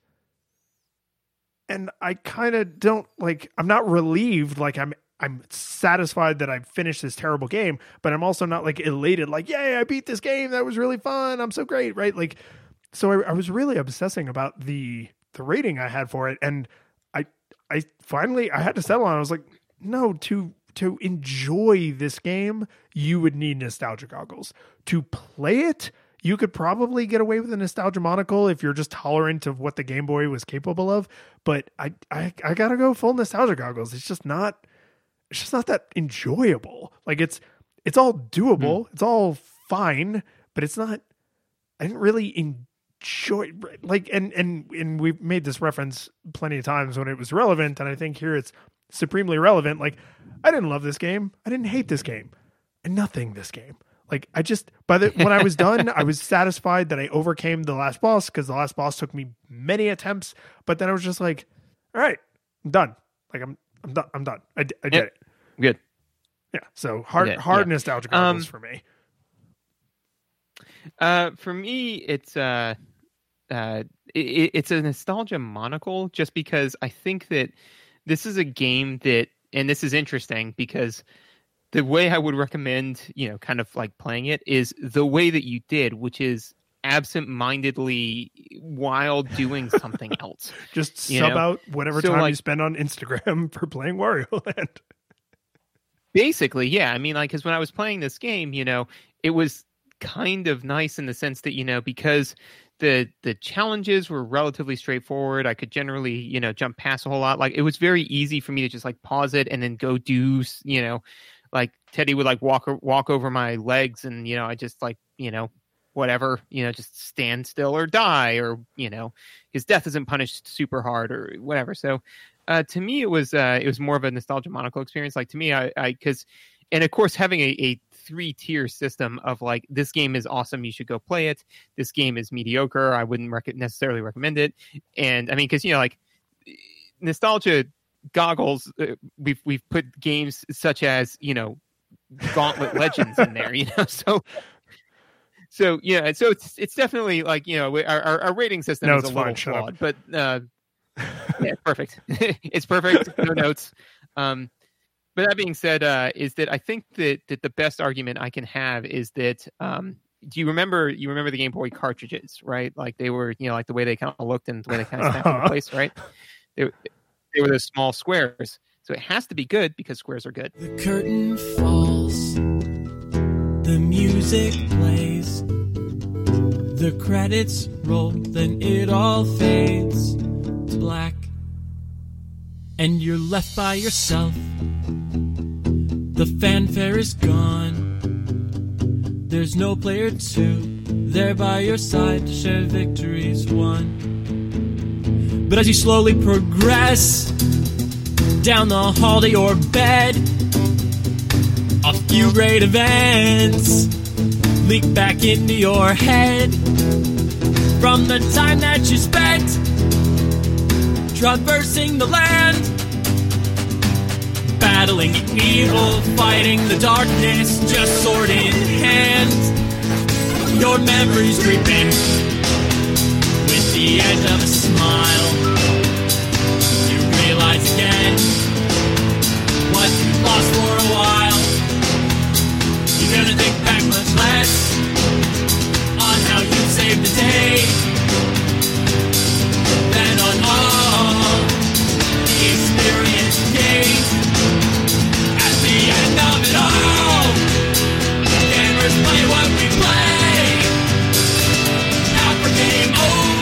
And I kind of don't like I'm not relieved like I'm I'm satisfied that I finished this terrible game, but I'm also not like elated like, "Yay, I beat this game. That was really fun. I'm so great." Right? Like so I, I was really obsessing about the the rating I had for it, and I I finally I had to settle on. I was like, no, to to enjoy this game, you would need nostalgia goggles. To play it, you could probably get away with a nostalgia monocle if you're just tolerant of what the Game Boy was capable of. But I I, I gotta go full nostalgia goggles. It's just not it's just not that enjoyable. Like it's it's all doable, hmm. it's all fine, but it's not I didn't really enjoy like and and and we've made this reference plenty of times when it was relevant and I think here it's supremely relevant like I didn't love this game. I didn't hate this game. And nothing this game. Like I just by the when I was done I was [LAUGHS] satisfied that I overcame the last boss because the last boss took me many attempts. But then I was just like all right I'm done. Like I'm I'm done I'm done. I, I did Yep. it. Good. yeah. So hard Yeah, hard yeah. nostalgia goggles Um, for me. Uh, for me, it's uh, uh, it, it's a nostalgia monocle, just because I think that this is a game that, and this is interesting because the way I would recommend, you know, kind of like playing it is the way that you did, which is absent-mindedly while doing something [LAUGHS] else. just you sub know, out whatever so, time you spend on Instagram [LAUGHS] for playing Wario Land Basically, yeah. I mean, like, because when I was playing this game, you know, it was kind of nice in the sense that you know because the the challenges were relatively straightforward. I could generally you know jump past a whole lot. Like, it was very easy for me to just like pause it and then go do you know, like Teddy would like walk walk over my legs and you know I just like you know whatever you know just stand still or die or you know his death isn't punished super hard or whatever. So uh, to me it was uh, it was more of a nostalgia monocle experience. Like to me, I, I because and of course having a, a three tier system of like this game is awesome, you should go play it. This game is mediocre, I wouldn't rec- necessarily recommend it. And I mean, because you know, like nostalgia goggles, uh, we've we've put games such as you know Gauntlet Legends in there, [LAUGHS] you know, so. So yeah, so it's it's definitely like you know our our, our rating system No, is a it's little fine, up. but uh, [LAUGHS] yeah, perfect. [LAUGHS] it's perfect. No notes. Um, but that being said, uh, is that I think that that the best argument I can have is that um, do you remember you remember the Game Boy cartridges, right? Like they were, you know, like the way they kind of looked and the way they kind of snapped into Uh-huh. place, right? They, [LAUGHS] they were the small squares. So it has to be good because squares are good. The curtain falls, the music plays, the credits roll, then it all fades to black, and you're left by yourself. The fanfare is gone. There's no player two there by your side to share victories won. But as you slowly progress down the hall to your bed, a few great events leak back into your head from the time that you spent traversing the land. Battling evil, fighting the darkness, just sword in hand. Your memories creeping with the edge of a smile. You realize again what you lost for a while. You're gonna think back much less on how you saved the day. Gamers play what we play. After game over.